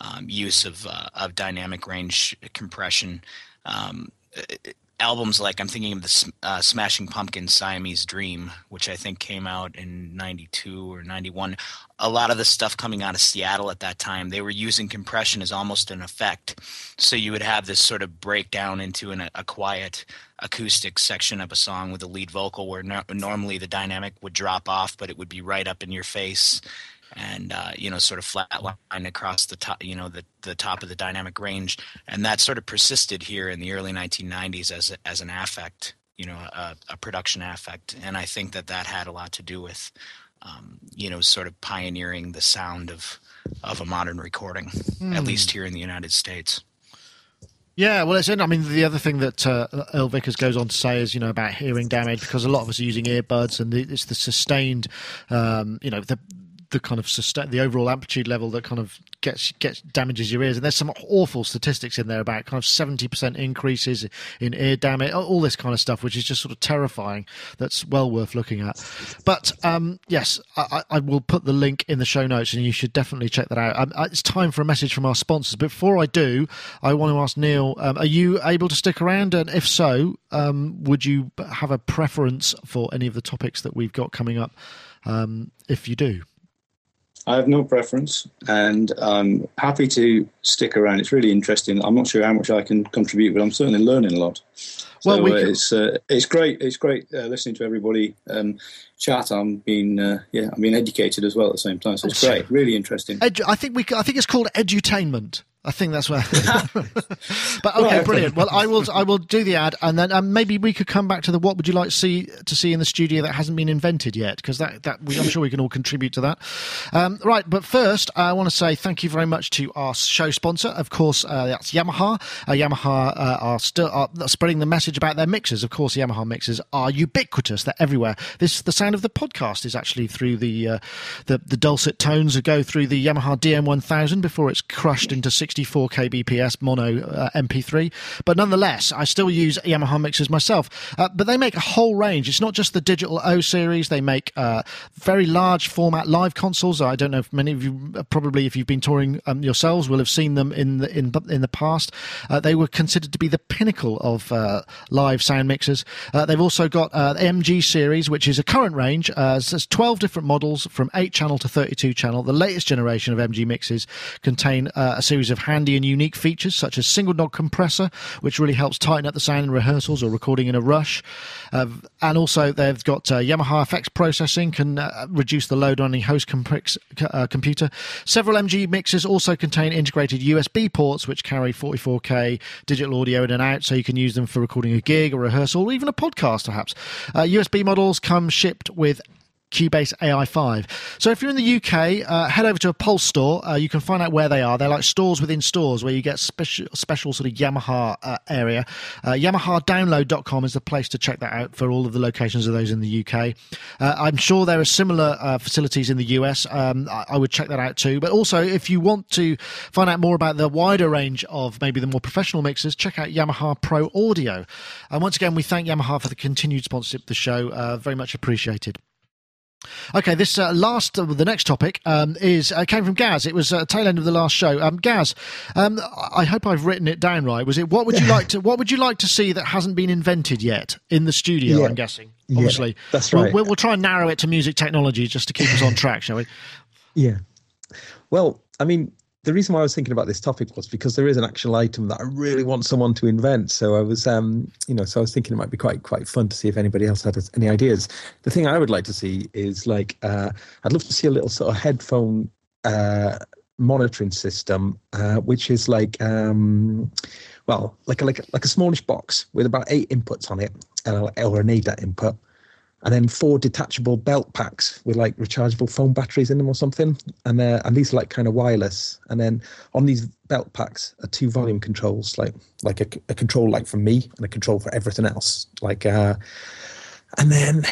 um, use of uh, of dynamic range compression. Um, albums like I'm thinking of the uh, Smashing Pumpkins Siamese Dream, which I think came out in 92 or 91. A lot of the stuff coming out of Seattle at that time, they were using compression as almost an effect. So you would have this sort of breakdown into an, a quiet acoustic section of a song with a lead vocal where no- normally the dynamic would drop off, but it would be right up in your face and uh, you know sort of flatline across the top you know the, the top of the dynamic range and that sort of persisted here in the early 1990s as, a, as an affect you know a, a, production affect and i think that that had a lot to do with um, you know sort of pioneering the sound of of a modern recording mm. at least here in the united states yeah, well, it's in. I mean, the other thing that uh, Earl Vickers goes on to say is, you know, about hearing damage because a lot of us are using earbuds and the, it's the sustained, um, you know, the the kind of sustain, the overall amplitude level that kind of gets gets damages your ears. And there's some awful statistics in there about kind of seventy percent increases in ear damage, all this kind of stuff, which is just sort of terrifying. That's well worth looking at. But um, yes, I, I, will put the link in the show notes, and you should definitely check that out. Um, it's time for a message from our sponsors. Before I do, I want to ask Neil: um, Are you able to stick around? And if so, um, would you have a preference for any of the topics that we've got coming up? Um, if you do. I have no preference, and I'm happy to stick around. It's really interesting. I'm not sure how much I can contribute, but I'm certainly learning a lot. So well, we uh, it's uh, it's great. It's great uh, listening to everybody um, chat. I'm being uh, yeah, I'm being educated as well at the same time. So it's great, really interesting. Edu- I think we I think it's called edutainment. I think that's where. but okay, brilliant. Well, I will. I will do the ad, and then um, maybe we could come back to the what would you like to see to see in the studio that hasn't been invented yet, because that that we, I'm sure we can all contribute to that. Um, right, but first, I want to say thank you very much to our show sponsor. Of course, uh, that's Yamaha. Uh, Yamaha uh, are still are spreading the message about their mixers. Of course, the Yamaha mixers are ubiquitous; they're everywhere. This the sound of the podcast is actually through the uh, the, the dulcet tones that go through the Yamaha DM1000 before it's crushed into 64 kbps mono uh, MP3. But nonetheless, I still use Yamaha mixers myself. Uh, but they make a whole range. It's not just the digital O series. They make uh, very large format live consoles. I don't know if many of you uh, probably, if you've been touring um, yourselves, will have seen them in the in in the past. Uh, they were considered to be the pinnacle of uh, live sound mixers. they've also got the MG series, which is a current range. there's 12 different models from 8 channel to 32 channel. The latest generation of MG mixes contain a series of handy and unique features such as single knob compressor, which really helps tighten up the sound in rehearsals or recording in a rush. Uh, and also, they've got uh, Yamaha FX processing, can uh, reduce the load on the host comp- uh, computer. Several MG mixers also contain integrated USB ports, which carry 44K digital audio in and out, so you can use them for recording a gig, or rehearsal, or even a podcast, perhaps. USB uh, models come shipped with Cubase AI5. So if you're in the UK, uh, head over to a Pulse store. Uh, you can find out where they are. They're like stores within stores where you get special, special sort of Yamaha uh, area. Uh, YamahaDownload.com is the place to check that out for all of the locations of those in the UK. Uh, I'm sure there are similar uh, facilities in the US. Um, I, I, would check that out too. But also, if you want to find out more about the wider range of maybe the more professional mixers, check out Yamaha Pro Audio. And once again, we thank Yamaha for the continued sponsorship of the show. very much appreciated. Okay, this uh, last, uh, the next topic um, is uh, came from Gaz. It was uh, tail end of the last show. Um, Gaz, um, I hope I've written it down right. Was it what would you like to what would you like to see that hasn't been invented yet in the studio? Yeah. I'm guessing. Obviously, yeah, that's right. We'll, we'll, try and narrow it to music technology just to keep us on track, shall we? Yeah. Well, I mean, the reason why I was thinking about this topic was because there is an actual item that I really want someone to invent. So I was, um, you know, so I was thinking it might be quite quite fun to see if anybody else had any ideas. The thing I would like to see is like uh, I'd love to see a little sort of headphone uh, monitoring system, uh, which is like, um, well, like a, like a, like a smallish box with about eight inputs on it, and or an ADAT input and then four detachable belt packs with like rechargeable phone batteries in them or something. And uh, and these are like kind of wireless. And then on these belt packs are two volume controls, like like a, a control like for me and a control for everything else. Like uh, and then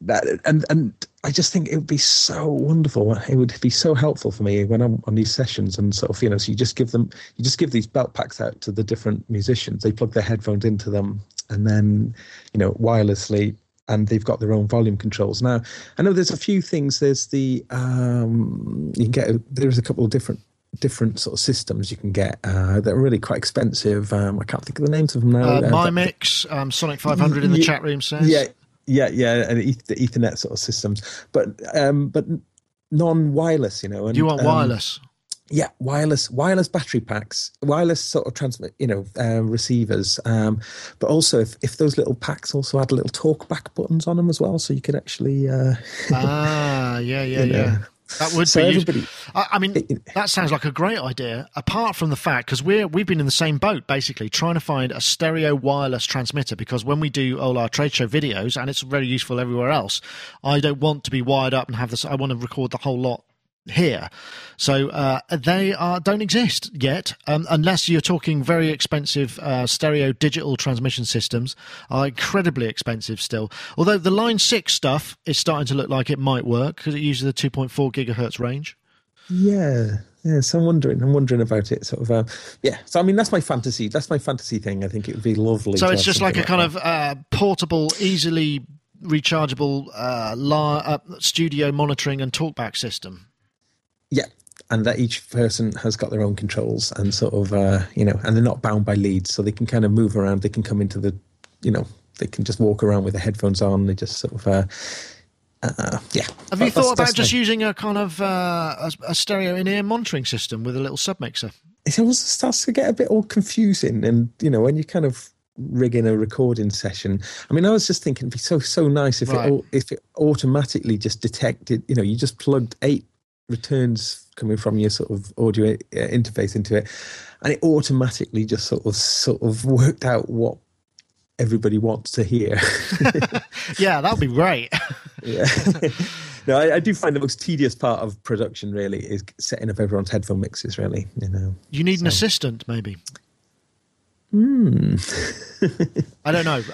that and and I just think it would be so wonderful. It would be so helpful for me when I'm on these sessions and sort of you know. So you just give them, you just give these belt packs out to the different musicians. They plug their headphones into them, and then you know wirelessly and they've got their own volume controls. Now, I know there's a few things. There's the um, you can get there's a couple of different different sort of systems you can get uh, that are really quite expensive. Um, I can't think of the names of them now. Uh, uh MyMix, um, Sonic 500 in the yeah, chat room says. Yeah, yeah, yeah, and the Ethernet sort of systems, but um, but non-wireless, you know. And, you want um, wireless? Yeah wireless wireless battery packs wireless sort of transmit you know uh, receivers um, but also if, if those little packs also had little talk back buttons on them as well so you could actually uh, ah yeah yeah yeah know. That would so be. I, I, mean, that sounds like a great idea. Apart from the fact, because we're we've been in the same boat, basically trying to find a stereo wireless transmitter. Because when we do all our trade show videos, and it's very useful everywhere else, I don't want to be wired up and have this. I want to record the whole lot here. So uh, they are don't exist yet, um, unless you're talking very expensive uh, stereo digital transmission systems. Are incredibly expensive still. Although the Line Six stuff is starting to look like it might work because it uses the 2.4 gigahertz range. Yeah, yeah. So I'm wondering, I'm wondering about it. Sort of, uh, yeah. So I mean, that's my fantasy. That's my fantasy thing. I think it would be lovely. So it's just like a something kind that. of uh, portable, easily rechargeable uh, la- uh, studio monitoring and talkback system. Yeah, and that each person has got their own controls and sort of, uh, you know, and they're not bound by leads, so they can kind of move around. They can come into the, you know, they can just walk around with the headphones on. They just sort of, uh, uh, yeah. Have you thought about just using a kind of uh, a, a stereo in-ear monitoring system with a little submixer? it always starts to get a bit all confusing and you know when you kind of rig in a recording session i mean i was just thinking it'd be so so nice if Right. it if it automatically just detected you know you just plugged eight returns coming from your sort of audio uh, interface into it and it automatically just sort of sort of worked out what everybody wants to hear Yeah, that would be great. yeah no I, I do find the most tedious part of production really is setting up everyone's headphone mixes really you know You need an assistant, maybe. Hmm. I don't know.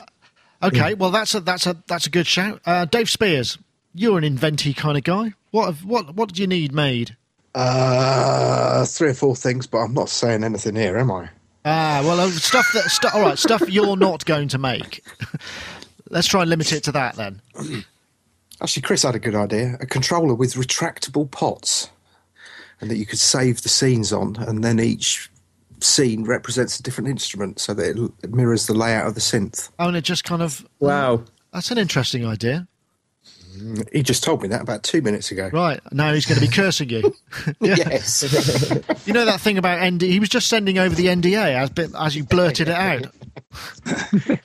Okay, well that's a that's a that's a good shout. Uh, Dave Spiers, you're an inventy kind of guy. What have, what what do you need made? Uh, three or four things, but I'm not saying anything here, am I? Ah, well, uh, stuff that stu- all right, stuff you're not going to make. Let's try and limit it to that then. Actually, Chris had a good idea: a controller with retractable pots, and that you could save the scenes on, and then each scene represents a different instrument, so that it, l- it mirrors the layout of the synth. Oh, and it just kind of wow that's an interesting idea. He just told me that about two minutes ago. Right now he's going to be cursing you. Yeah. Yes. You know that thing about ND? He was just sending over the NDA as as you blurted it out.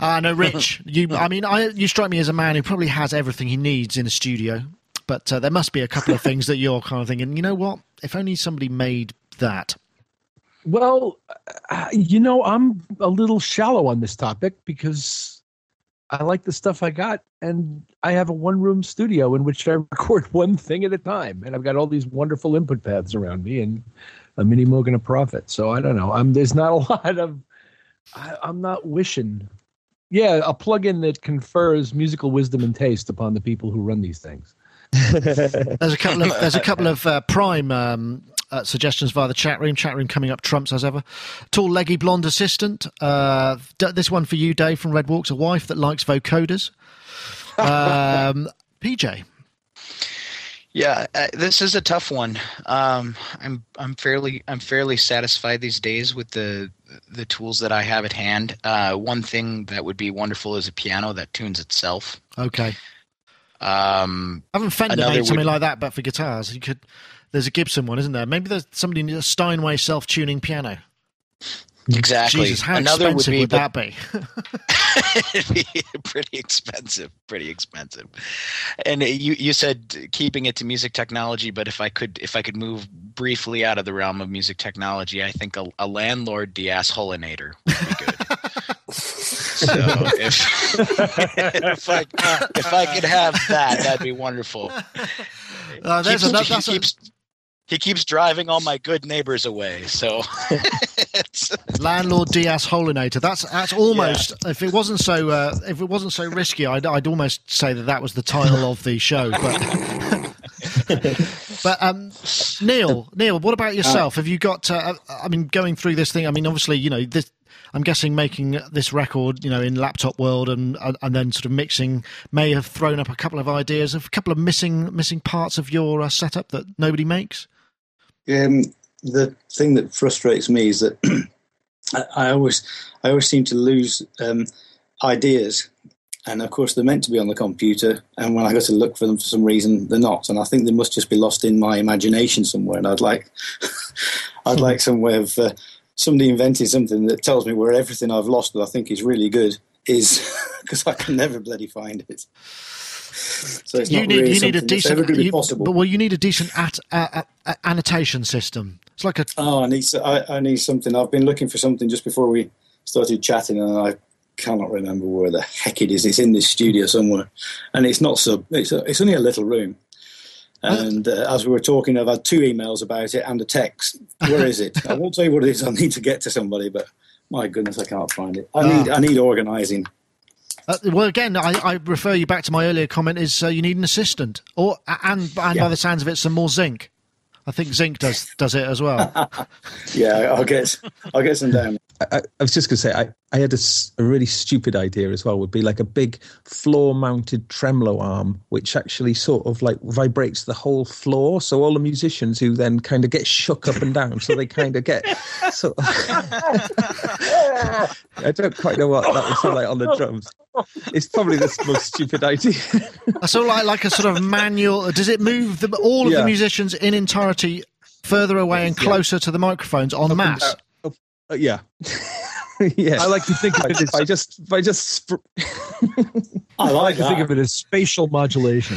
Ah, no, Rich. You, I mean, I, you strike me as a man who probably has everything he needs in a studio, but uh, there must be a couple of things that you're kind of thinking. You know what? If only somebody made that. Well, uh, you know, I'm a little shallow on this topic because I like the stuff I got, and I have a one room studio in which I record one thing at a time, and I've got all these wonderful input paths around me and a mini Moog and a Prophet. So I don't know. I'm there's not a lot of. I, I'm not wishing. Yeah, a plugin that confers musical wisdom and taste upon the people who run these things. There's a couple of there's a couple of uh, prime um, uh, suggestions via the chat room. Chat room coming up trumps as ever. Tall, leggy, blonde assistant. Uh, d- this one for you, Dave from Red Walks. A wife that likes vocoders. Um, PJ. Yeah, uh, this is a tough one. Um, I'm I'm fairly I'm fairly satisfied these days with the the tools that I have at hand. Uh, one thing that would be wonderful is a piano that tunes itself. Okay. Um, I haven't Fender made something would- like that, but for guitars, you could. There's a Gibson one, isn't there? Maybe there's somebody needs a Steinway self-tuning piano. exactly. Jesus, how Another expensive would, but- that be? It'd be pretty expensive, pretty expensive. And you you said keeping it to music technology, but if I could if I could move briefly out of the realm of music technology, I think a, a landlord deassholinator would be good. so if if I if I could have that, that'd be wonderful. Uh, there's Keeps- another. he That's a, keeps he keeps driving all my good neighbors away. So landlord deassholinator. That's that's almost. If it wasn't so, uh, if it wasn't so risky, I'd, I'd almost say that that was the title of the show. But but um, Neil, Neil, what about yourself? Have you got? Uh, I mean, going through this thing. I mean, obviously, you know this. I'm guessing making this record, you know, in laptop world and and then sort of mixing may have thrown up a couple of ideas of a couple of missing missing parts of your uh, setup that nobody makes. Um, the thing that frustrates me is that I, always, I always seem to lose um, ideas, and of course they're meant to be on the computer. And when I go to look for them for some reason, they're not. And I think they must just be lost in my imagination somewhere. And I'd like, I'd like some way of uh, somebody inventing something that tells me where everything I've lost that I think is really good is, because I can never bloody find it. So it's you not need really you need a decent going to be you- possible. but well you need a decent at, uh, uh, annotation system it's like a Oh, I need I, I need something. I've been looking for something just before we started chatting, and I cannot remember where the heck it is. It's in this studio somewhere, and it's not so. It's a, it's only a little room, And uh, as we were talking, I've had two emails about it and a text. Where is it? I won't say what it is. I need to get to somebody, but my goodness, I can't find it. I need I need organising. Uh, well, again, I, I refer you back to my earlier comment: is uh, you need an assistant, or and and by the sounds of it, some more zinc. I think zinc does does it as well. Yeah, I'll get I'll get some down. I, I was just going to say, I, I had a, a, really stupid idea as well. Would be like a big floor-mounted tremolo arm, which actually sort of like vibrates the whole floor. So all the musicians who then kind of get shook up and down, so they kind of get. So I don't quite know what that would sound like on the drums. It's probably the most stupid idea. That's all like like a sort of manual. Does it move the, all of the musicians in entirety further away and closer to the microphones en masse? Uh, yeah. yeah. I like to think of it as I just, I just, sp- I like to think of it as spatial modulation.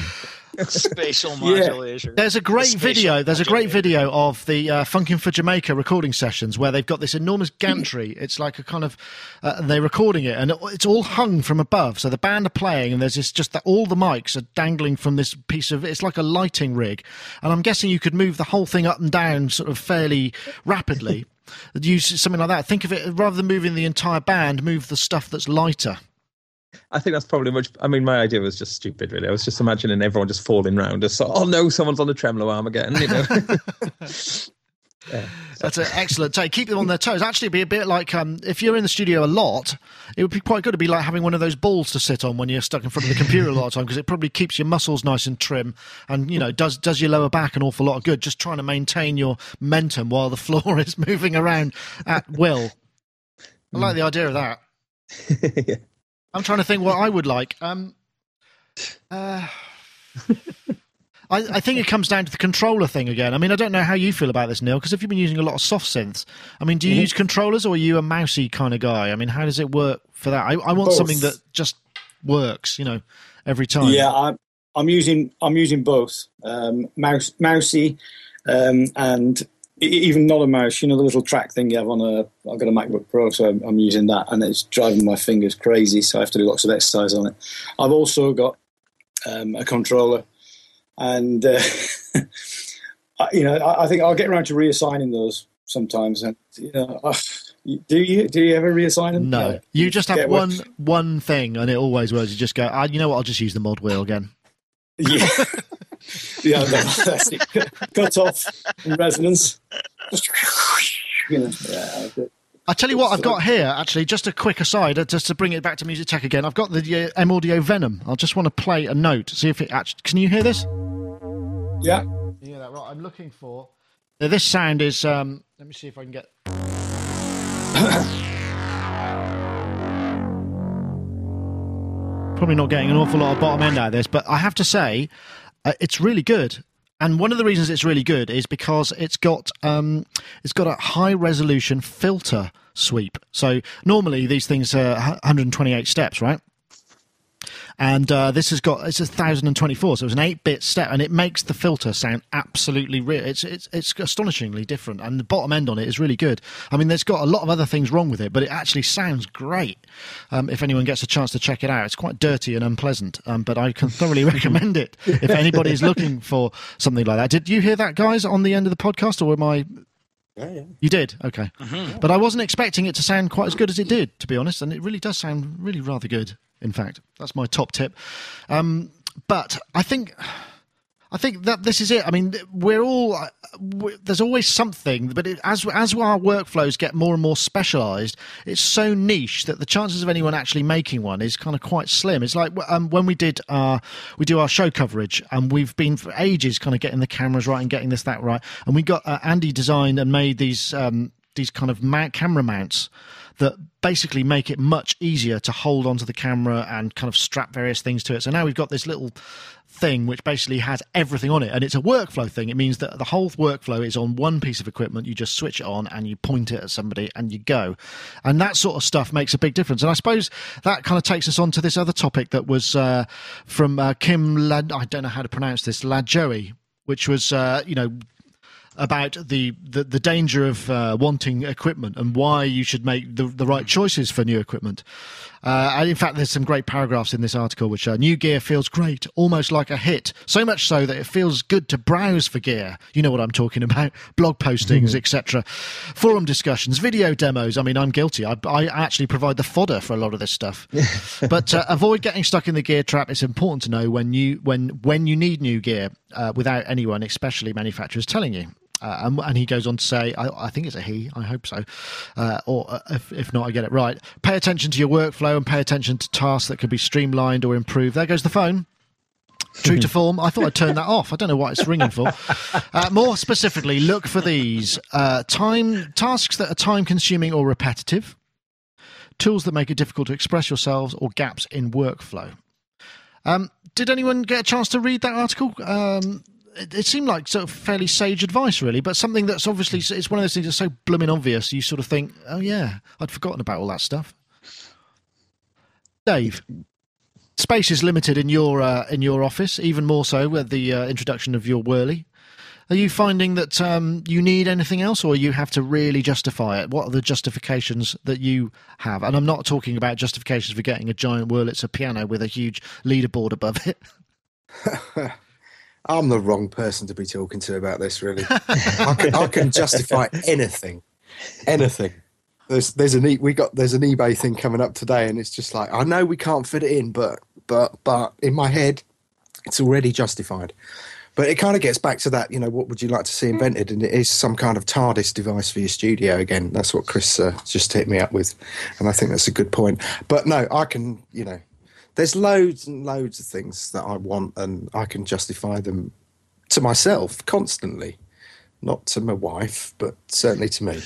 Spatial Yeah. modulation. There's a great Spatial video. There's a great video of the uh, Funkin' for Jamaica recording sessions where they've got this enormous gantry. It's like a kind of, uh, and they're recording it, and it- it's all hung from above. So the band are playing, and there's this just that all the mics are dangling from this piece of. It's like a lighting rig, and I'm guessing you could move the whole thing up and down sort of fairly rapidly. Use something like that. Think of it rather than moving the entire band, move the stuff that's lighter. I think that's probably much. I mean, my idea was just stupid, really. I was just imagining everyone just falling round. us. so, oh no, someone's on the tremolo arm again. You know. That's an excellent take. Keep them on their toes. Actually, it'd be a bit like um, if you're in the studio a lot, it would be quite good to be like having one of those balls to sit on when you're stuck in front of the computer a lot of time because it probably keeps your muscles nice and trim and you know does does your lower back an awful lot of good. Just trying to maintain your momentum while the floor is moving around at will. I like the idea of that. yeah. I'm trying to think what I would like. Um, uh, I, I think it comes down to the controller thing again. I mean, I don't know how you feel about this, Neil, because if you've been using a lot of soft synths, I mean, do you use controllers or are you a mousy kind of guy? I mean, how does it work for that? I, I want Both. something that just works, you know, every time. Yeah, I'm I'm using I'm using both um, mouse mousy um, and even not a mouse. You know the little track thing you have on a. I've got a MacBook Pro, so I'm, I'm using that, and it's driving my fingers crazy. So I have to do lots of exercise on it. I've also got um, a controller, and uh, I- you know I, I think I'll get around to reassigning those sometimes. And you know, uh, do you do you ever reassign them? No, you just have one one thing, and it always works. You just go, ah, you know what? I'll just use the mod wheel again. Yeah. yeah, that- that's it. Cut off in resonance. You know, yeah, I tell you what, I've got here actually. Just a quick aside, uh, just to bring it back to music tech again. I've got the uh, M Audio Venom. I just want to play a note, see if it actually. Can you hear this? Yeah. Yeah, that right. I'm looking for. Now, this sound is. Um, let me see if I can get. Probably not getting an awful lot of bottom end out of this, but I have to say, uh, it's really good. And one of the reasons it's really good is because it's got um, it's got a high resolution filter sweep. So normally these things are 128 steps, right? And uh, this has got it's a thousand and twenty four, so it's an eight bit step, and it makes the filter sound absolutely real. It's it's it's astonishingly different, and the bottom end on it is really good. I mean, there's got a lot of other things wrong with it, but it actually sounds great. Um, if anyone gets a chance to check it out, it's quite dirty and unpleasant, um, but I can thoroughly recommend it if anybody is looking for something like that. Did you hear that, guys, on the end of the podcast, or am I? You did, okay. But I wasn't expecting it to sound quite as good as it did, to be honest, and it really does sound really rather good. In fact, that's my top tip. Um, but I think, I think that this is it. I mean, we're all uh, we there's always something, but it, as as our workflows get more and more specialised, it's so niche that the chances of anyone actually making one is kind of quite slim. It's like um, when we did our we do our show coverage, and we've been for ages kind of getting the cameras right and getting this that right, and we got uh, Andy designed and made these um, these kind of mount, camera mounts that basically make it much easier to hold onto the camera and kind of strap various things to it. So now we've got this little thing which basically has everything on it and it's a workflow thing. It means that the whole workflow is on one piece of equipment. You just switch it on and you point it at somebody and you go. And that sort of stuff makes a big difference. And I suppose that kind of takes us on to this other topic that was uh, from uh, Kim Lad I don't know how to pronounce this, Lajoie, which was uh, you know about the, the, the danger of uh, wanting equipment and why you should make the, the right choices for new equipment. Uh, and in fact, there's some great paragraphs in this article which uh, new gear feels great, almost like a hit. So much so that it feels good to browse for gear. You know what I'm talking about: blog postings, Mm-hmm. etc., forum discussions, video demos. I mean, I'm guilty. I, I actually provide the fodder for a lot of this stuff. but uh, avoid getting stuck in the gear trap. It's important to know when you when when you need new gear uh, without anyone, especially manufacturers, telling you. Uh, and, and he goes on to say, I, I think it's a he, I hope so, uh, or uh, if, if not, I get it right. Pay attention to your workflow and pay attention to tasks that could be streamlined or improved. There goes the phone. True to form, I thought I'd turn that off. I don't know what it's ringing for. Uh, more specifically, look for these uh, time tasks that are time consuming or repetitive, tools that make it difficult to express yourselves, or gaps in workflow. Um, did anyone get a chance to read that article? Um, it, seemed like sort of fairly sage advice, really, but something that's obviously it's one of those things that's so blooming obvious. You sort of think, oh yeah, I'd forgotten about all that stuff. Dave, space is limited in your uh, in your office, even more so with the uh, introduction of your whirly. Are you finding that um, you need anything else, or you have to really justify it? What are the justifications that you have? And I'm not talking about justifications for getting a giant Wurlitzer piano with a huge leaderboard above it. I'm the wrong person to be talking to about this, really. I, can, I can justify anything, anything. There's there's an e- we got there's an eBay thing coming up today, and it's just like I know we can't fit it in, but but but in my head, it's already justified. But it kind of gets back to that, you know, what would you like to see invented? And it is some kind of TARDIS device for your studio again. That's what Chris uh, just hit me up with, and I think that's a good point. But no, I can, you know, there's loads and loads of things that I want, and I can justify them to myself constantly, not to my wife, but certainly to me.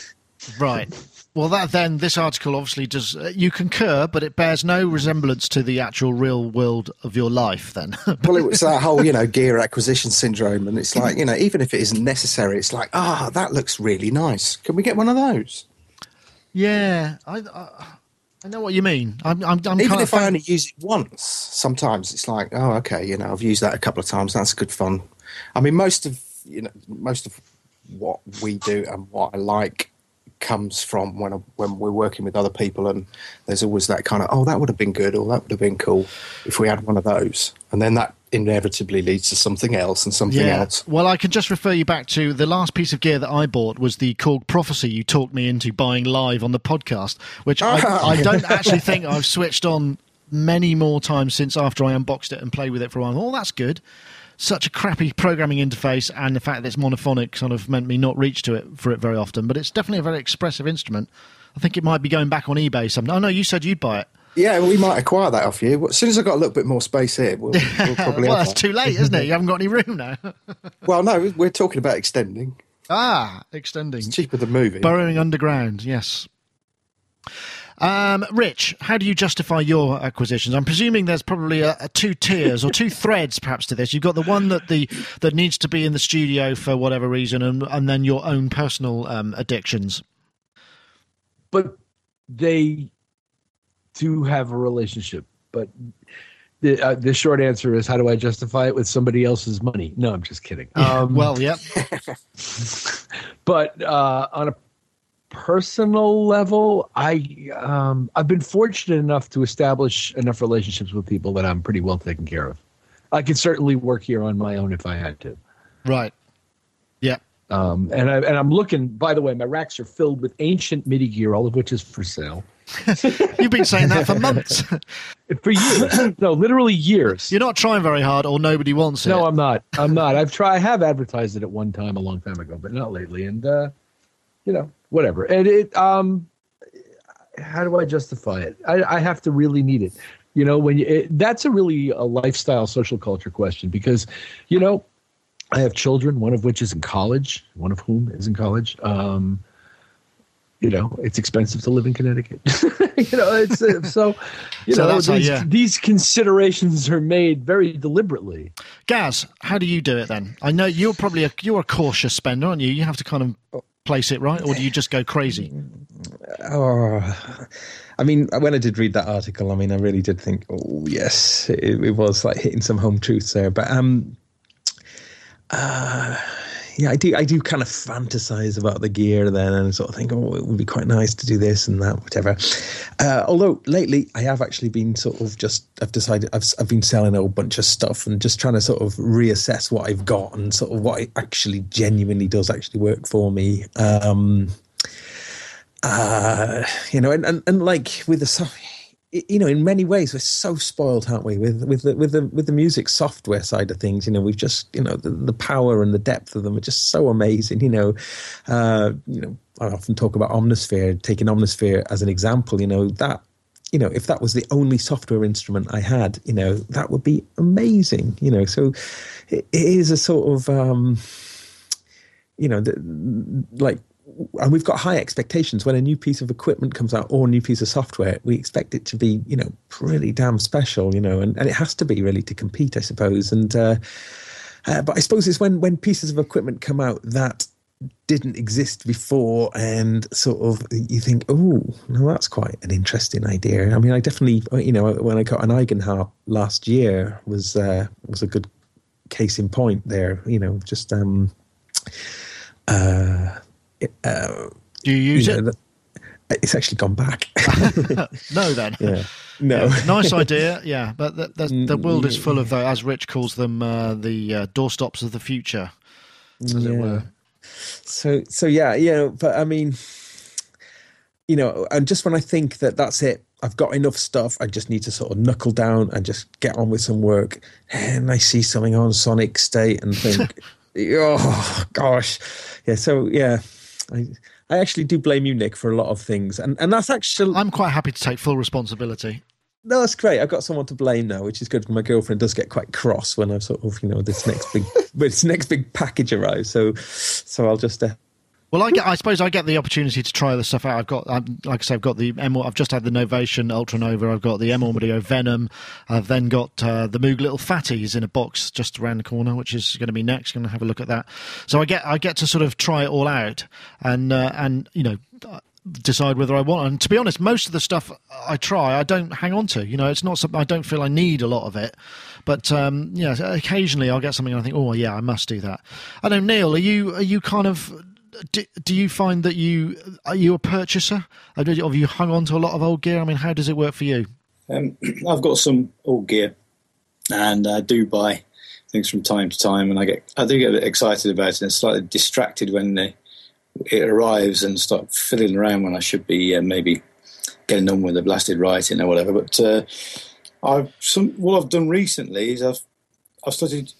Right. Well, that then this article obviously does. Uh, you concur, but it bears no resemblance to the actual real world of your life. Then, well, it was that whole, you know, gear acquisition syndrome, and it's like, you know, even if it isn't necessary, it's like, ah, that looks really nice. Can we get one of those? yeah, I, I, I know what you mean. I'm, I'm, I'm even if I only use it once, sometimes it's like, oh, okay, you know, I've used that a couple of times. That's good fun. I mean, most of you know, most of what we do and what I like comes from when I, when we're working with other people, and there's always that kind of, oh, that would have been good, or that would have been cool if we had one of those, and then that inevitably leads to something else and something yeah. else. Well, I can just refer you back to the last piece of gear that I bought was the Korg Prophecy you talked me into buying live on the podcast, which I, ah. I don't actually think I've switched on many more times since after I unboxed it and played with it for a while. Oh, that's good. Such a crappy programming interface, and the fact that it's monophonic sort of meant me not reach to it for it very often. But it's definitely a very expressive instrument. I think it might be going back on eBay sometime. Oh no, you said you'd buy it. Yeah, we might acquire that off you. As soon as I've got a little bit more space here, we'll, we'll probably well, have that's that. too late, isn't it? You haven't got any room now. Well, no, we're talking about extending. ah, extending. It's cheaper than moving. Burrowing underground, yes. Um, Rich, how do you justify your acquisitions? I'm presuming there's probably a, a two tiers or two threads, perhaps, to this. You've got the one that the that needs to be in the studio for whatever reason, and, and then your own personal um, addictions. but they do have a relationship. But the uh, the short answer is, how do I justify it with somebody else's money? No, I'm just kidding. Um, well, yep. but uh, on a personal level, I um, I've been fortunate enough to establish enough relationships with people that I'm pretty well taken care of. I could certainly work here on my own if I had to. right. Yep. Um, and I and I'm looking. By the way, my racks are filled with ancient MIDI gear, all of which is for sale You've been saying that for months. for years. no, literally years. You're not trying very hard, or nobody wants it. No, I'm not. I'm not. I've tried. I have advertised it at one time a long time ago, but not lately. And uh, you know, whatever. And it. Um, how do I justify it? I, I have to really need it. You know, when you, it, that's a really a lifestyle social culture question because, you know, I have children, one of which is in college, one of whom is in college. Um, you know, it's expensive to live in Connecticut. you know, it's uh, so. You So know, that's how- these, yeah. these considerations are made very deliberately. Gaz, how do you do it then? I know you're probably a you're a cautious spender, aren't you? You have to kind of place it right, or do you just go crazy? Oh, I mean, when I did read that article, I mean, I really did think, oh yes, it, it was like hitting some home truths there. But um, uh, yeah, I do. I do kind of fantasize about the gear then, and sort of think, oh, it would be quite nice to do this and that, whatever. Uh, although lately, I have actually been sort of just. I've decided I've I've been selling a whole bunch of stuff and just trying to sort of reassess what I've got and sort of what actually genuinely does actually work for me. Um, uh, you know, and, and, and like with the you know, in many ways, we're so spoiled, aren't we? With with the with the with the music software side of things, you know, we've just you know the, the power and the depth of them are just so amazing. You know, uh, you know, I often talk about Omnisphere, taking Omnisphere as an example. You know that. You know, if that was the only software instrument I had, you know, that would be amazing. You know, so it, it is a sort of, um, you know, the, like and we've got high expectations. When a new piece of equipment comes out or a new piece of software we expect it to be you know pretty damn special you know and, and it has to be really to compete i suppose. And uh, uh, but i suppose it's when when pieces of equipment come out that didn't exist before and sort of you think oh no that's quite an interesting idea. I mean i definitely you know when i got an eigenharp last year was uh, was a good case in point there you know just um uh uh, Do you use you know, it? it's actually gone back. no, then. Yeah. No. Yeah, nice idea. Yeah, but the, the, the, world is full of, uh, as Rich calls them, uh, the uh, doorstops of the future, as yeah. it were. So, so yeah, you know, but I mean, you know, and just when I think that that's it, I've got enough stuff. I just need to sort of knuckle down and just get on with some work. And I see something on Sonic State and think, oh gosh, yeah. So yeah, I, I actually do blame you, Nick, for a lot of things, and and that's actually I'm quite happy to take full responsibility. No, that's great. I've got someone to blame now, which is good. My girlfriend does get quite cross when I've sort of, you know, this next big, this next big package arrives. So, so I'll just uh, well, I get. I suppose I get the opportunity to try the stuff out. I've got, I'm, like I say, I've got the M. I've just had the Novation Ultra Nova. I've got the M Audio Venom. I've then got uh, the Moog Little Phatty's in a box just around the corner, which is going to be next. Going to have a look at that. So I get, I get to sort of try it all out, and uh, and you know, decide whether I want. And to be honest, most of the stuff I try, I don't hang on to. You know, it's not something I don't feel I need a lot of it. But um, yeah, occasionally I'll get something and I think, oh yeah, I must do that. I know, Neil, are you are you kind of do, do, you find that you are you a purchaser? Have you hung on to a lot of old gear? I mean, how does it work for you? Um, I've got some old gear, and I do buy things from time to time, and I get I do get a bit excited about it and slightly distracted when they, it arrives and start fiddling around when I should be uh, maybe getting on with the blasted writing or whatever. But uh, I've some what I've done recently is I've I've started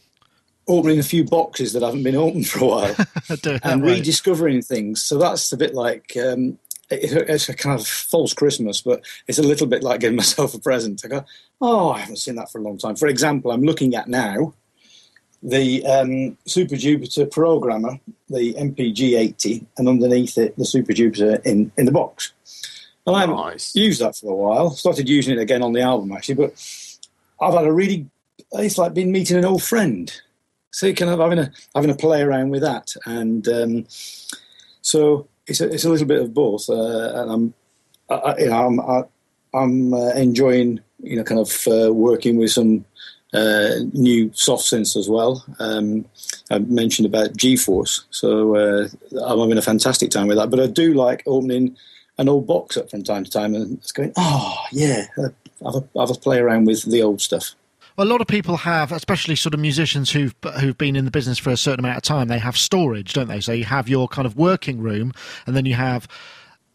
opening a few boxes that haven't been opened for a while and right. rediscovering things. So that's a bit like um, it, it's a kind of false Christmas, but it's a little bit like giving myself a present. I go, oh, I haven't seen that for a long time. For example, I'm looking at now the um, Super Jupiter programmer, the MPG 80, and underneath it, the Super Jupiter in, in the box. And I haven't used that for a while. Started using it again on the album actually, but I've had a really. It's like being meeting an old friend so kind of having a having a play around with that, and um, so it's a, it's a little bit of both, uh, and I'm I, you know I'm I, am uh, enjoying you know kind of uh, working with some uh, new soft synths as well. Um, I mentioned about GForce, so uh, I'm having a fantastic time with that. But I do like opening an old box up from time to time and it's going, oh yeah, have a, have a play around with the old stuff a lot of people have, especially sort of musicians who've who've been in the business for a certain amount of time. They have storage, don't they? So you have your kind of working room, and then you have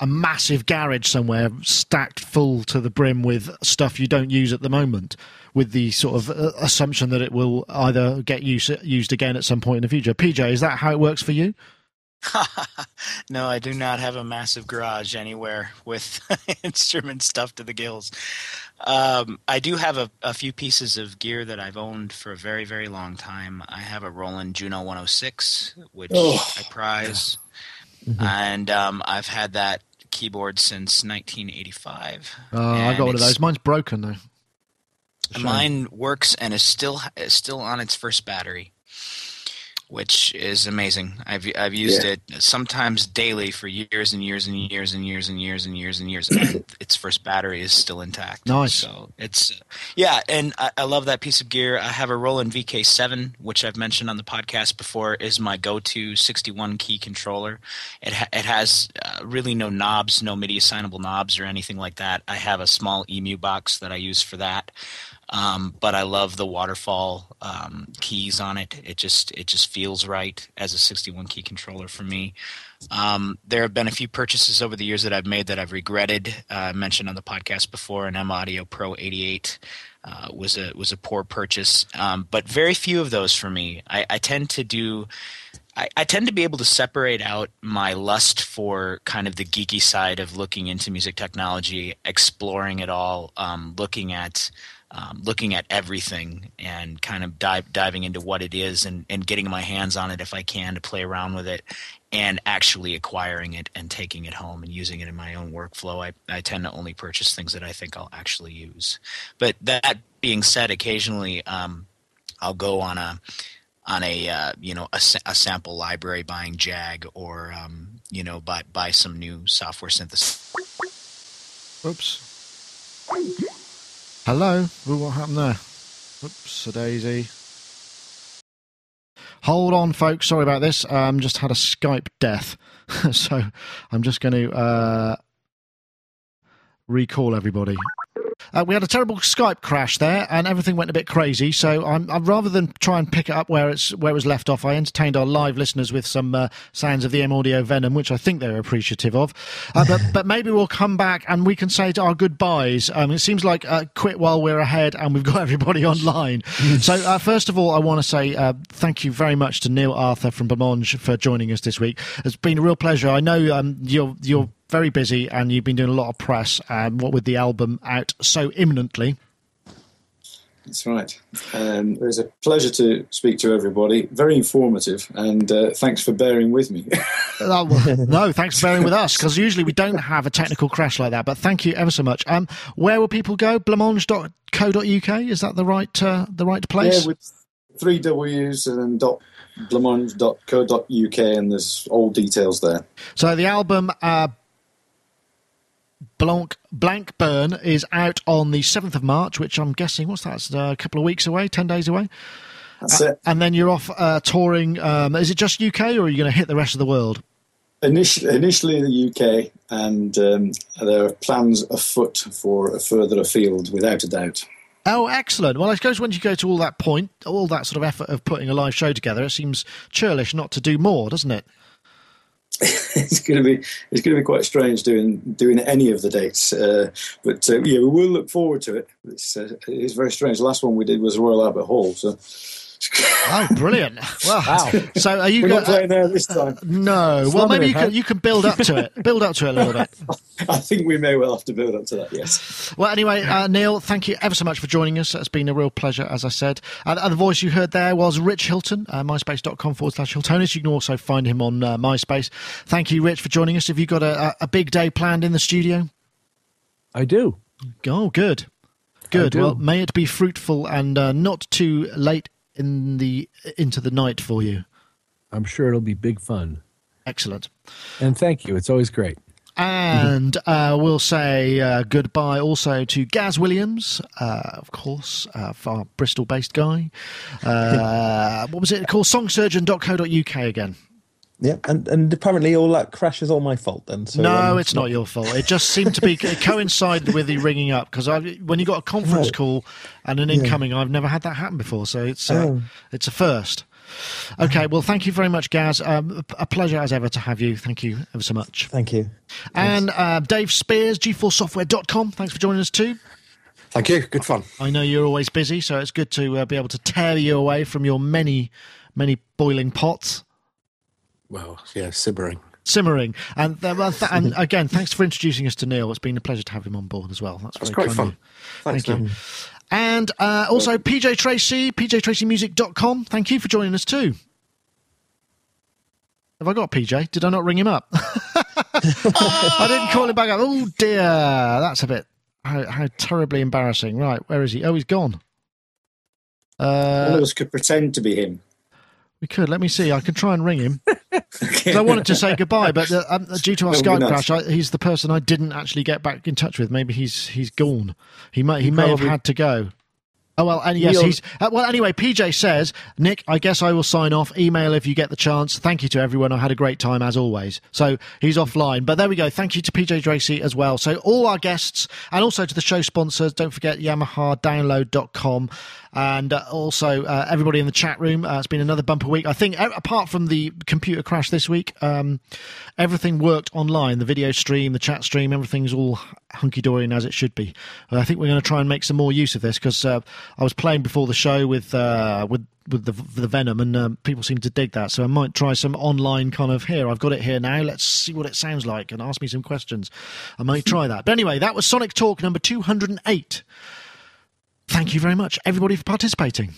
a massive garage somewhere stacked full to the brim with stuff you don't use at the moment, with the sort of uh, assumption that it will either get use, used again at some point in the future. PJ, is that how it works for you? no, I do not have a massive garage anywhere with instrument stuff to the gills. Um, I do have a, a, few pieces of gear that I've owned for a very, very long time. I have a Roland Juno 106, which oh. I prize, mm-hmm. and um, I've had that keyboard since 1985. Oh, I got one of those. Mine's broken though. Mine works and is still is still on its first battery which is amazing. I've I've used Yeah. it sometimes daily for years and years and years and years and years and years and years. and its first battery is still intact. Nice. So it's yeah, and I, I love that piece of gear. I have a Roland VK7, which I've mentioned on the podcast before, is my go-to 61 key controller. It ha- it has uh, really no knobs, no MIDI assignable knobs or anything like that. I have a small Emu box that I use for that. Um, but I love the waterfall um, keys on it. It just it just feels right as a 61 key controller for me. Um, there have been a few purchases over the years that I've made that I've regretted. Uh, I mentioned on the podcast before, an M Audio Pro 88 uh, was a was a poor purchase, um, but very few of those for me. I, I tend to do. I, I tend to be able to separate out my lust for kind of the geeky side of looking into music technology, exploring it all, um, looking at um, looking at everything and kind of dive, diving into what it is and, and getting my hands on it if I can to play around with it and actually acquiring it and taking it home and using it in my own workflow. I, I tend to only purchase things that I think I'll actually use. But that being said, occasionally um, I'll go on a on a uh, you know a, a sample library buying Jag or um, you know buy buy some new software synthesis. Oops. Hello. Ooh, what happened there? Oops, a daisy. Hold on, folks. Sorry about this. Um, just had a Skype death, so I'm just going to uh, recall everybody. Uh, we had a terrible Skype crash there, and everything went a bit crazy. So, I'm, I'm rather than try and pick it up where it's where it was left off, I entertained our live listeners with some uh, sounds of the M Audio Venom, which I think they're appreciative of. Uh, but but maybe we'll come back and we can say our goodbyes. Um, it seems like uh, quit while we're ahead, and we've got everybody online. so, uh, first of all, I want to say uh, thank you very much to Neil Arthur from Blancmange for joining us this week. It's been a real pleasure. I know um, you're you're very busy and you've been doing a lot of press. Um, what with the album out so imminently. That's right. Um, it was a pleasure to speak to everybody. Very informative, and uh, thanks for bearing with me. Oh, well, no, thanks for bearing with us because usually we don't have a technical crash like that. But thank you ever so much. Um, where will people go? Blancmange.co.uk is that the right uh, the right place? yeah, with three W's and dot blancmange.co.uk, and there's all details there. So the album uh, Blanc Blank Burn is out on the seventh of March, which I'm guessing what's that? Uh, a couple of weeks away, ten days away, That's it. and then you're off uh, touring. Um, is it just UK, or are you going to hit the rest of the world? Initially, initially the UK, and um, there are plans afoot for further afield, without a doubt. Oh, excellent. Well, I suppose when you go to all that point, all that sort of effort of putting a live show together, it seems churlish not to do more, doesn't it? it's going to be it's going to be quite strange doing doing any of the dates, uh, but uh, yeah, we will look forward to it. It's uh, it's very strange. The last one we did was Royal Albert Hall, so Oh, brilliant! Well, so are you we're not going? playing there this time. no. Well, maybe you huh? can you can build up to it. Build up to it a little bit. I think we may well have to build up to that. Yes. Well, anyway, uh, Neil, thank you ever so much for joining us. It's been a real pleasure, as I said. Uh, the voice you heard there was Rich Hilton, uh, myspace.com forward slash Hiltonus. You can also find him on uh, MySpace. Thank you, Rich, for joining us. Have you got a, a, a big day planned in the studio? I do. Oh, good. Good. Well, may it be fruitful and uh, not too late in the into the night for you. I'm sure it'll be big fun. Excellent. And thank you. It's always great. And uh, we'll say uh, goodbye also to Gaz Williams, uh, of course, uh, our Bristol based guy. Uh, what was it called? Songsurgeon.co.uk again. Yeah, and, and apparently all that crash is all my fault then. So, no, um, it's not your fault. It just seemed to be it coincide with the ringing up because when you got a conference Right. call and an incoming, I've never had that happen before, so it's uh, Oh. it's a first. Okay, well, thank you very much, Gaz. Um, a pleasure as ever to have you. Thank you ever so much. Thank you. And uh, Dave Spiers, GForceSoftware.com. Thanks for joining us too. Thank you. Good fun. I know you're always busy, so it's good to uh, be able to tear you away from your many, many boiling pots. Well, yeah, simmering. Simmering, and uh, th- and again, thanks for introducing us to Neil. It's been a pleasure to have him on board as well. That's, That's very great kind of fun. you. Thanks, Thank you. And uh, also, PJ Tracy, pjtracymusic.com. Thank you for joining us too. Have I got PJ? Did I not ring him up? I didn't call him back up. Oh dear, that's a bit how, how terribly embarrassing. Right, where is he? Oh, he's gone. One Uh, of us could pretend to be him. We could. Let me see. I can try and ring him. I wanted to say goodbye, but uh, um, due to our Skype crash, I, he's the person I didn't actually get back in touch with. Maybe he's he's gone. He may he, He may have had to go. Oh well, and yes, he's uh, well. Anyway, PJ says, Nick, I guess I will sign off. Email if you get the chance. Thank you to everyone. I had a great time as always. So he's offline, but there we go. Thank you to PJ Tracy as well. So all our guests and also to the show sponsors. Don't forget YamahaDownload.com and uh, also uh, everybody in the chat room. Uh, it's been another bumper week. I think apart from the computer crash this week, um, everything worked online. The video stream, the chat stream, everything's all hunky dory and as it should be. I think we're going to try and make some more use of this because I was playing before the show with with with the, the Venom and um, people seem to dig that. So I might try some online kind of here. I've got it here now. Let's see what it sounds like and ask me some questions. I might try that. But anyway, that was Sonic Talk number two hundred and eight. Thank you very much, everybody, for participating.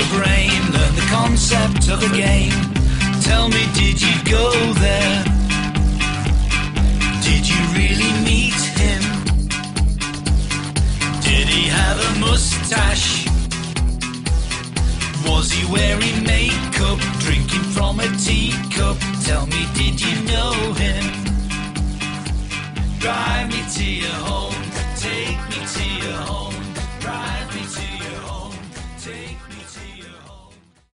Learn the concept of a game? Tell me, did you go there? Did you really meet him? Did he have a mustache? Was he wearing makeup, drinking from a teacup? Tell me, did you know him? Drive me to your home, take me to your home.